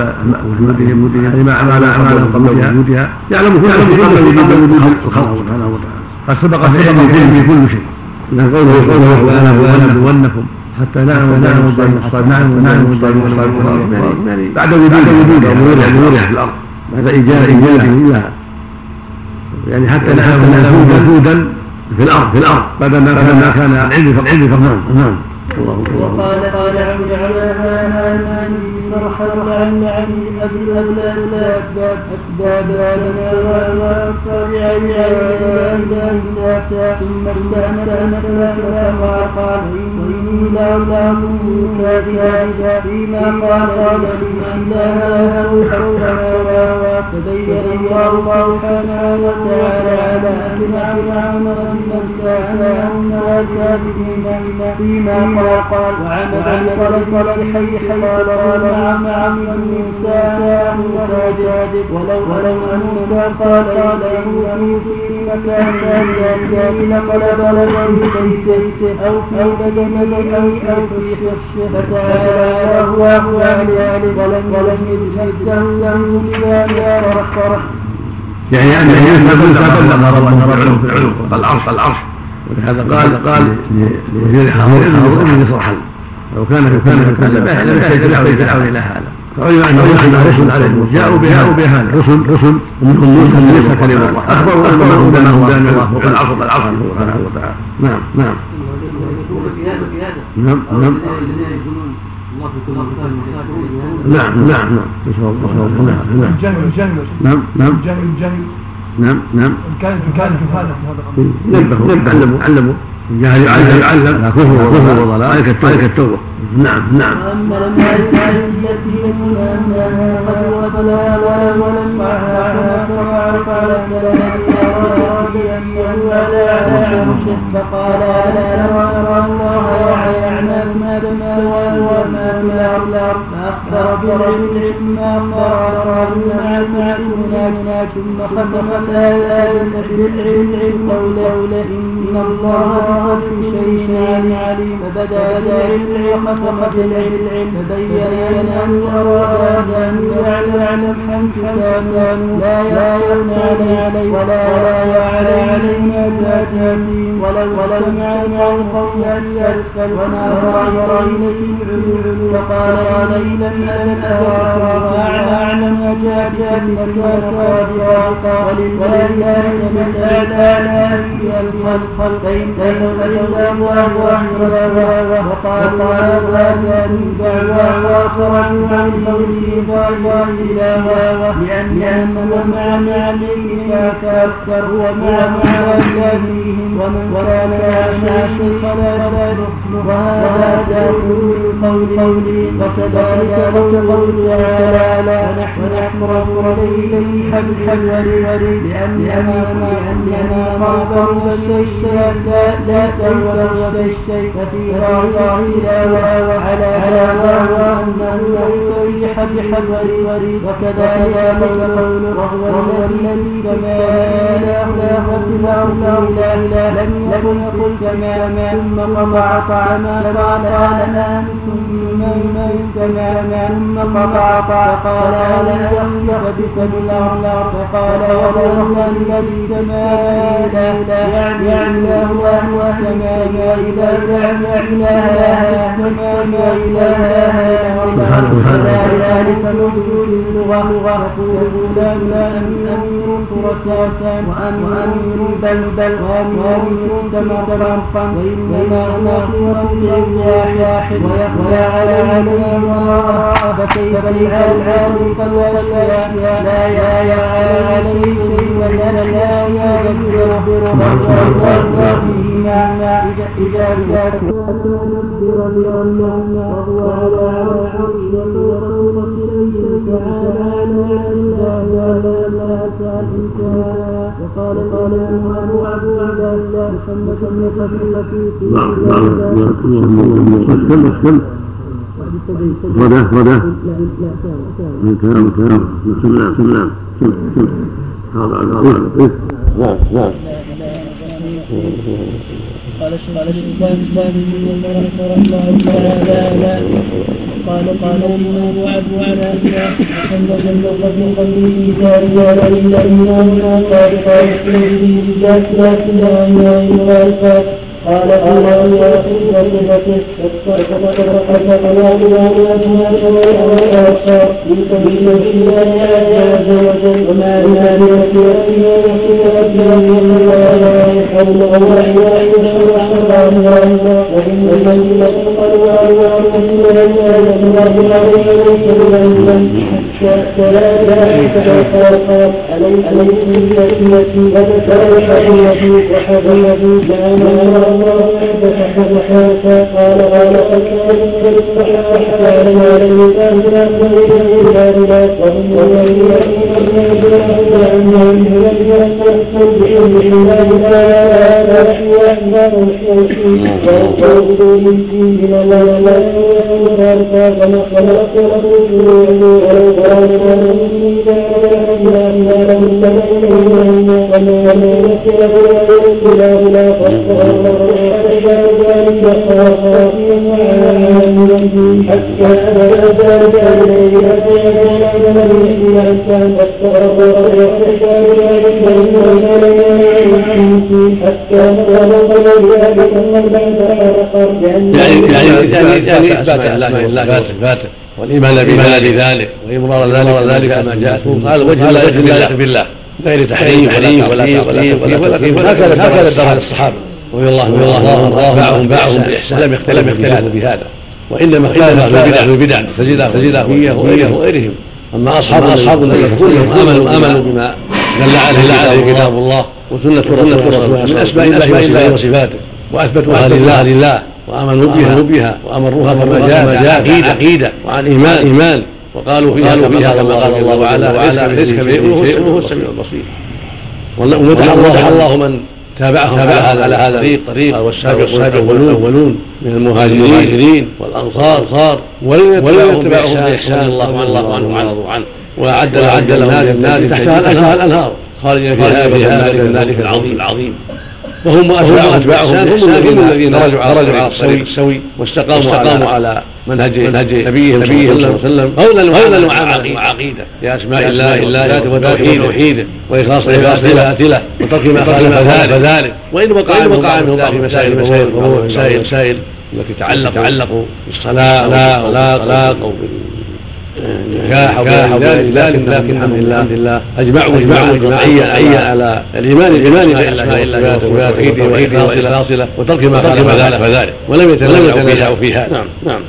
وجودهم وجودهم علم اعمال اعمالهم قبل وجودها يعلم كل شيء قبل وجود وجود الخلق سبحانه وتعالى. قد سبق سبق في كل شيء. قوله قوله سبحانه ولنبلونكم حتى نعلم نعلم الظالمين نعلم نعلم الظالمين الصالحين يعني بعد وجودها ظهورها ظهورها في الأرض بعد ايجاد إيجاده لها يعني حتى نعلم انها وجودا في الأرض في الأرض. بعد ما كان ما كان العلم فقط العلم فقط نعم. نعم. الله الله. وقال قال عبد الرحمن عن عن ابي الاولاد اسباب اسباب لنا وفرع الناس ثم استانس نفسه وقال اني لا الاقيك بهذا فيما قال قال لمن لا السماوات فبين الله سبحانه وتعالى على ان فرعون من ساءهم والكافرين فيما قال وعمل طلب الحي قال قال من ساء وراجع ولو موسى قال له في مكان ذلك لقلب له بيته أو في أو أو في خشه فتعالى هو ذلك ولم ولم يجلسه الا فرح يعني ان موسى بلغ ربه في العلو العرش العرش ولهذا قال قال لوزير هارون هارون يصرح لو كان لو كان كان لم يحتاج فرعون إلى هذا فعلم أن رسل رسل عليهم. جاءوا بها بهذا رسل رسل ومنهم موسى موسى كلمة الله. أخبروا انه دان الله. فوق العرش العرش سبحانه وتعالى. نعم نعم. نعم نعم. نعم نعم. نعم نسأل الله نعم. نعم الجهل نعم نعم. الجهل الجهل نعم نعم. ان كان كان نبهوا نبه علموا علموا. الجاهل يعلم. يعلم. كفر وكفر وضلال عليك التوبة. نعم نعم. التي يكون انها قد ولم فعرف على الكلام انه على عرشه فقال الا ترى الله يعلم ما ما في السماوات وما في الأرض ما أخبر بالعلم ما أخبر مع المعلومات ثم ختم الآيات بالعلم قوله إن الله بكل شيء عليم. فبدأ بالعلم وختم بالعلم فبين أن أراد أن يعلم كانوا لا يعلمون عليه ولا يعلم علينا جاتهم ولو سمع القول أسفل ونظر إليه العلو فقال ليلا أن أرى أعلم مكان خاصا ولله من الأعلى في الخلق بين الله ظاهرا وقال هذا من دعوى وخرجوا عن قوله إله لأن من مع عليهم فأكثر هو مع مع إلههم ومن كان شيء فلا يصلح. وهذا قول قولي. وكذلك قول تعالى ونحن نحمر إليه حبل الوريد. لأننا لأننا قرب الشيء لا تولوا الشيء ففيها الله وعلى على أنه ليس حبل الوريد. وكذلك قول وهو الذي كما لا إله إلا الله لم يكن يقل كما ثم قطع طعما قال أنا ثم كما ثم قطع فقال يخلق بك بالأرض فقال ولا الذي لا يعني هو هو إذا كان إله كما إله ذلك موجود اللغة يقول لا أمير فرسان وأمير بل بل وأمير كما تبرقا وإنما هو واحد ويخلى الله فكيف العالم فالأشياء لا شيء ولا لا يذكر الله فيهما إذا تدبر لأن وهو على وقوة إليه تعالى لا إله إلا الله وقال قال أبو أبو عبد الله محمد بن خفيف اسلم اسلم غدا غدا كلام كلام سلام سلام سلام هذا هذا نعم نعم قال قال الاسلام اسلام رحمه الله تعالى قال قال الامام ابو الله محمد بن قبل قبله الا الا قال قال في لا لا لا لا قال قال الله وصفته فقد الله والأبصار من سبيل الله عز وجل وما لا لوسيلته وسيلته ولا حول ولا قوة إلا بالله وإن الذين قالوا أنواع وسيلة الله عليه وسلم ثلاثة قال عليكم بسيرتي وذكر حبيبي وحبيبي لأن الله قال قال قد استحق على الإنسان لا تريد إلا بلا وهم يؤمنون عنهم لم يستحقوا بحلم الله تعالى نحن أحباب الحوثي ورسول من الله لا يكون ذلك كما خلق رسول ولو قال المسلمين يعني يعني يعني يعني اثبات اسماء الله وصفاته والايمان بما ذلك ذلك ذلك كما جاءت قال وجه لا يليق بالله غير تحريم ولا تحريم ولا تكييف هكذا هكذا درى الصحابه رضي الله عنهم وارضاهم باعهم باحسان لم يختلفوا في هذا وانما اختلف أهل البدع الفلسفيه وغيرهم اما اصحاب اصحاب النبي كلهم امنوا امنوا بما دل عليه كتاب الله وسنه رسوله من اسماء الله وصفاته واثبتوها لله لله وامنوا بها بها وامروها كما جاء عقيده عقيده وعن ايمان ايمان وقالوا فيها فيها كما قال الله تعالى ليس كمثله شيء وهو السميع البصير ومدح الله من تابعهم على هذا الطريق والسابقون الاولون من المهاجرين والانصار ولم يتبعهم باحسان الله الله عنه ورضوا عنه واعد اعد لهم النار تحتها الانهار خالدين فيها فيها ذلك العظيم العظيم وهم باحسان هم الذين رجعوا على الطريق السوي واستقاموا على منهج منهج نبيهم صلى الله عليه وسلم هولا وعقيده باسماء الله الله وتوحيده واخلاص العبادات له وترك ما خالف ذلك وان وقع عنه في مسائل مسائل الفروع مسائل مسائل التي تعلق تعلق بالصلاه أو أو ذلك لكن لكن الحمد لله اجمعوا اجمعوا على الايمان الايمان بالاسماء الله وتوحيده واخلاصه وترك ما خالف ذلك ولم يتنازعوا فيها نعم نعم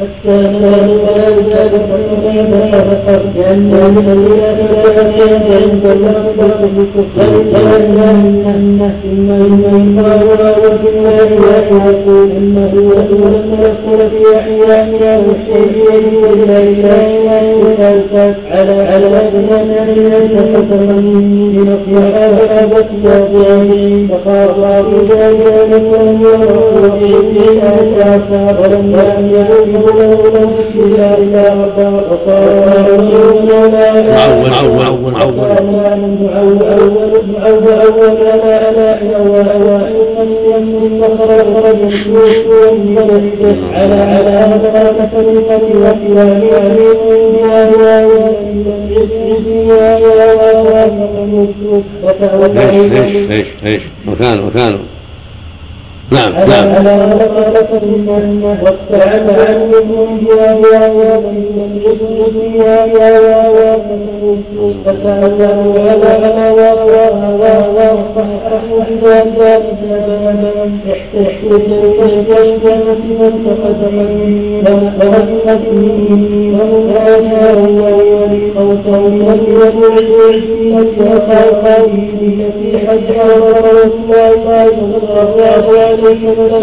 حتى لا يزال حكمه فقط لأن من الذين لا عند الله فهم الكفار أنه إما يقال وفي الله لا يقول إنه هو المرسل في أحيائنا والشيء والإله على على الأدنى الذين كفروا من أصيحها أبت يا فقال الله إذا كان الأمر في أساسا ولم يكن على على هذا كسلفة وكلام أمين بها وكان وكان نعم نعم. في حجها رسول الله صلى الله عليه وسلم يضل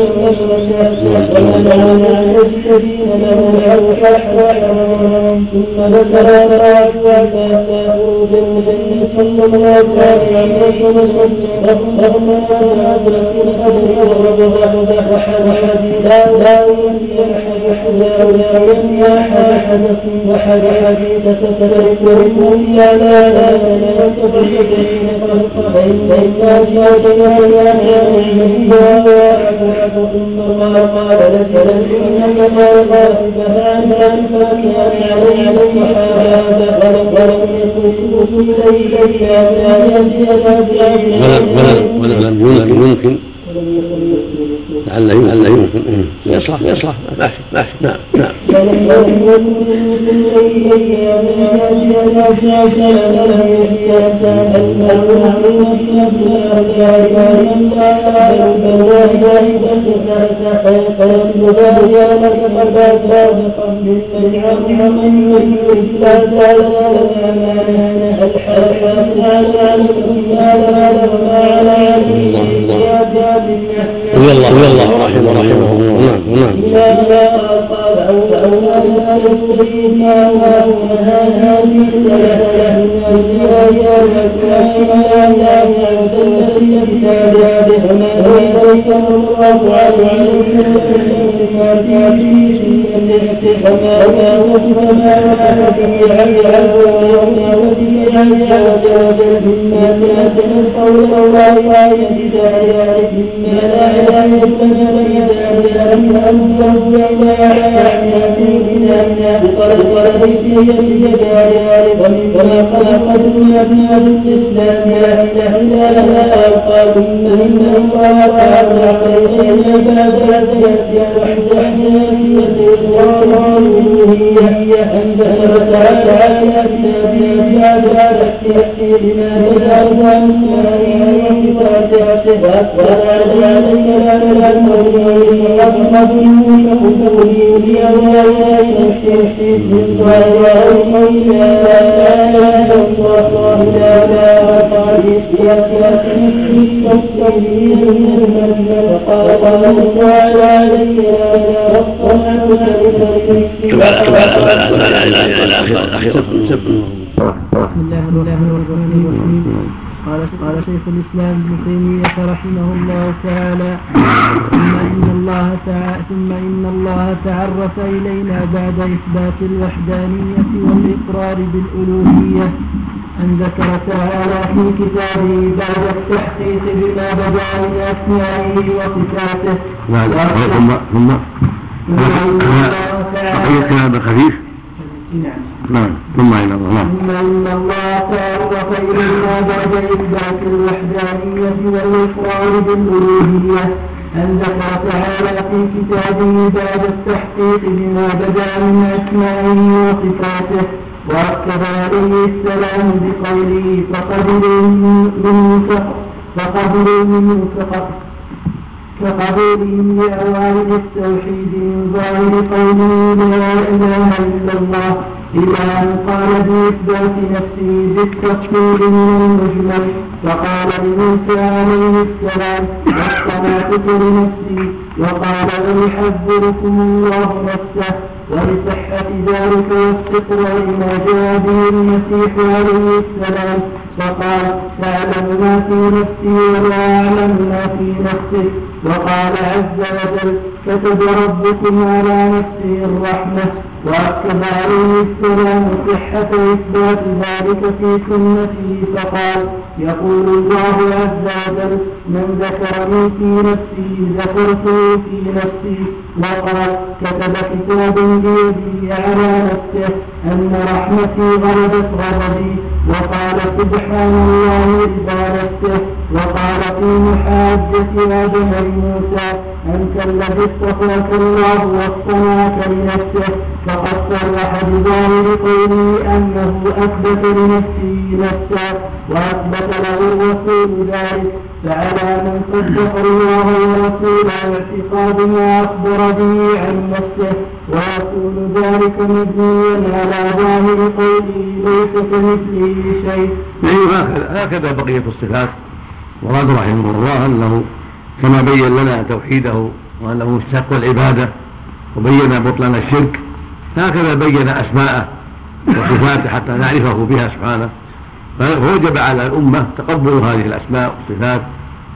لا لم يحا أحد أحد حديث فتذكروا إلا لا لا تفرحين فإن أرجعت إلى أهلها وأبعد ثم ما قال لك إنك ترضى فهذا الفاكهة عليك هذا ولم يكن إليك يا ولم يمكن لعل لعل يمكن يصلح يصلح. ماشي ماشي نعم نعم. الله. الله. رضي الله عنه رحمه الله نعم نعم قول الله تعالى بذلك إنا لا نستجب إذا جاءت أنفسهم لا يعلم بكتابنا بقلب ولديك بجدارها ومما خلقتنا أبناء الإسلام لا إله إلا لها أوقات مهمة لا اله الا الله الاخره بسم الله الرحمن الرحيم. قال قال شيخ الإسلام ابن تيمية رحمه الله تعالى ثم إن الله تعالى ثم إن الله تعرف إلينا بعد إثبات الوحدانية والإقرار بالألوهية أن ذكر تعالى في كتابه بعد التحقيق بما بدا من أسمائه وصفاته. بعد ثم ثم بقية كلام خفيف. نعم. نعم. ثم إلى الله. نعم. إن الله تعرف إلينا بعد إثبات الوحدانية والإقرار بالألوهية. أن ذكر تعالى في كتابه بعد التحقيق بما بدا من أسمائه وصفاته. وأكد عليه السلام بقوله فقبلوا منه فقبلوا منه فقط كقبولهم لأوائل التوحيد من ظاهر قوله لا إله إلا الله. إلى أن قال بإثبات نفسه بالتفصيل من المجمل. فقال لموسى عليه السلام واصطنعتك لنفسي. وقال وليحذركم الله نفسه. ولصحة ذلك واستقراء ما جاء به المسيح عليه السلام. فقال تعلم ما في نفسي ولا أعلم ما في نفسك. وقال عز وجل كتب ربكم على نفسه الرحمة وأكد عليه السلام صحة إثبات ذلك في سنته. فقال يقول الله عز وجل من ذكرني في نفسي ذكرته في نفسي. وقال كتب كتاب بيدي على نفسه أن رحمتي غلبت غضبي. وقال سبحان الله رضا نفسه. وقال في محاجة آدم لموسى أنت الذي اصطفاك الله واصطنعك لنفسه فقد صرح بظاهر قوله أنه أثبت لنفسه نفسا وأثبت له الرسول ذلك فعلى من صدق الله ورسوله اعتقاد ما أخبر به عن نفسه ويكون ذلك مبنيا على ظاهر قوله ليس كمثله شيء. هكذا هكذا بقية الصفات مراد رحمه الله أنه كما بين لنا توحيده وأنه مستحق العبادة وبين بطلان الشرك هكذا بين أسماءه وصفاته حتى نعرفه بها سبحانه. فوجب على الأمة تقبل هذه الأسماء والصفات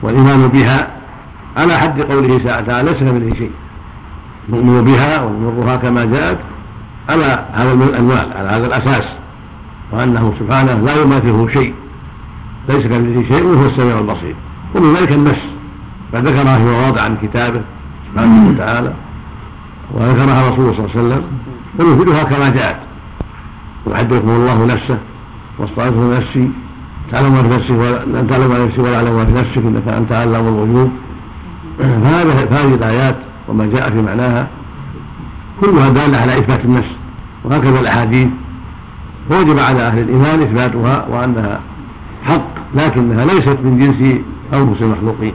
والإيمان بها على حد قوله تعالى ليس كمثله شيء؟ نؤمن بها ونمرها كما جاءت على هذا المنوال على هذا الأساس وأنه سبحانه لا يماثله شيء. ليس كمثله شيء وهو السميع البصير. ومن ذلك النفس. فذكرها في مواضع عن كتابه سبحانه وتعالى. وذكرها رسوله صلى الله عليه وسلم. ونفيدها كما جاءت. يحدثكم الله نفسه واصطنعته نفسي. تعلم ما في نفسك ولا تعلم ما في نفسي ولا اعلم ما في نفسك إنك أنت علام الغيوب. فهذا هذه الآيات وما جاء في معناها. كلها دالة على إثبات النفس. وهكذا الأحاديث. فوجب على أهل الإيمان إثباتها وأنها حق لكنها ليست من جنس أنفس المخلوقين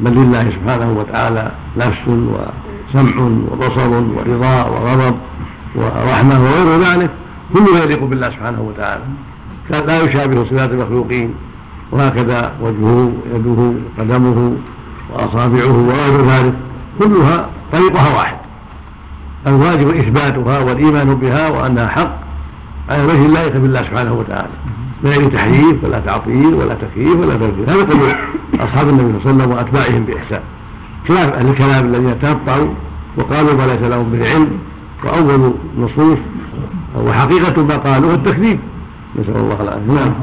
بل لله سبحانه وتعالى نفس وسمع وبصر ورضا وغضب ورحمة وغير ذلك كله يليق بالله سبحانه وتعالى. لا يشابه صفات المخلوقين وهكذا وجهه يده قدمه وأصابعه وغير ذلك كلها طريقها واحد. الواجب إثباتها والإيمان بها وأنها حق على وجه لا بالله سبحانه وتعالى. غير تحريف ولا تعطيل ولا تكييف ولا تنفيذ هذا قول أصحاب النبي صلى الله عليه وسلم وأتباعهم بإحسان. خلاف أهل الكلام الذين تنطعوا وقالوا ما ليس لهم بالعلم واول نصوص وحقيقه ما قالوا التكذيب. نسأل الله العافية. نعم.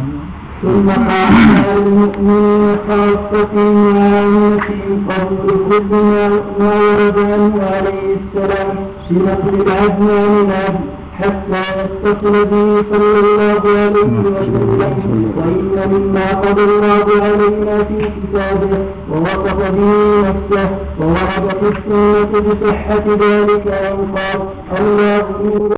ثم قال المؤمنين خاصة وعامتهم قبل كل ما ورد عليه السلام بنقل العدنان العبد حتى يتصل به صلى الله عليه وسلم وإن مما قضى الله علينا في كتابه ووصف به نفسه وورد في السنة بصحة ذلك أن قال الله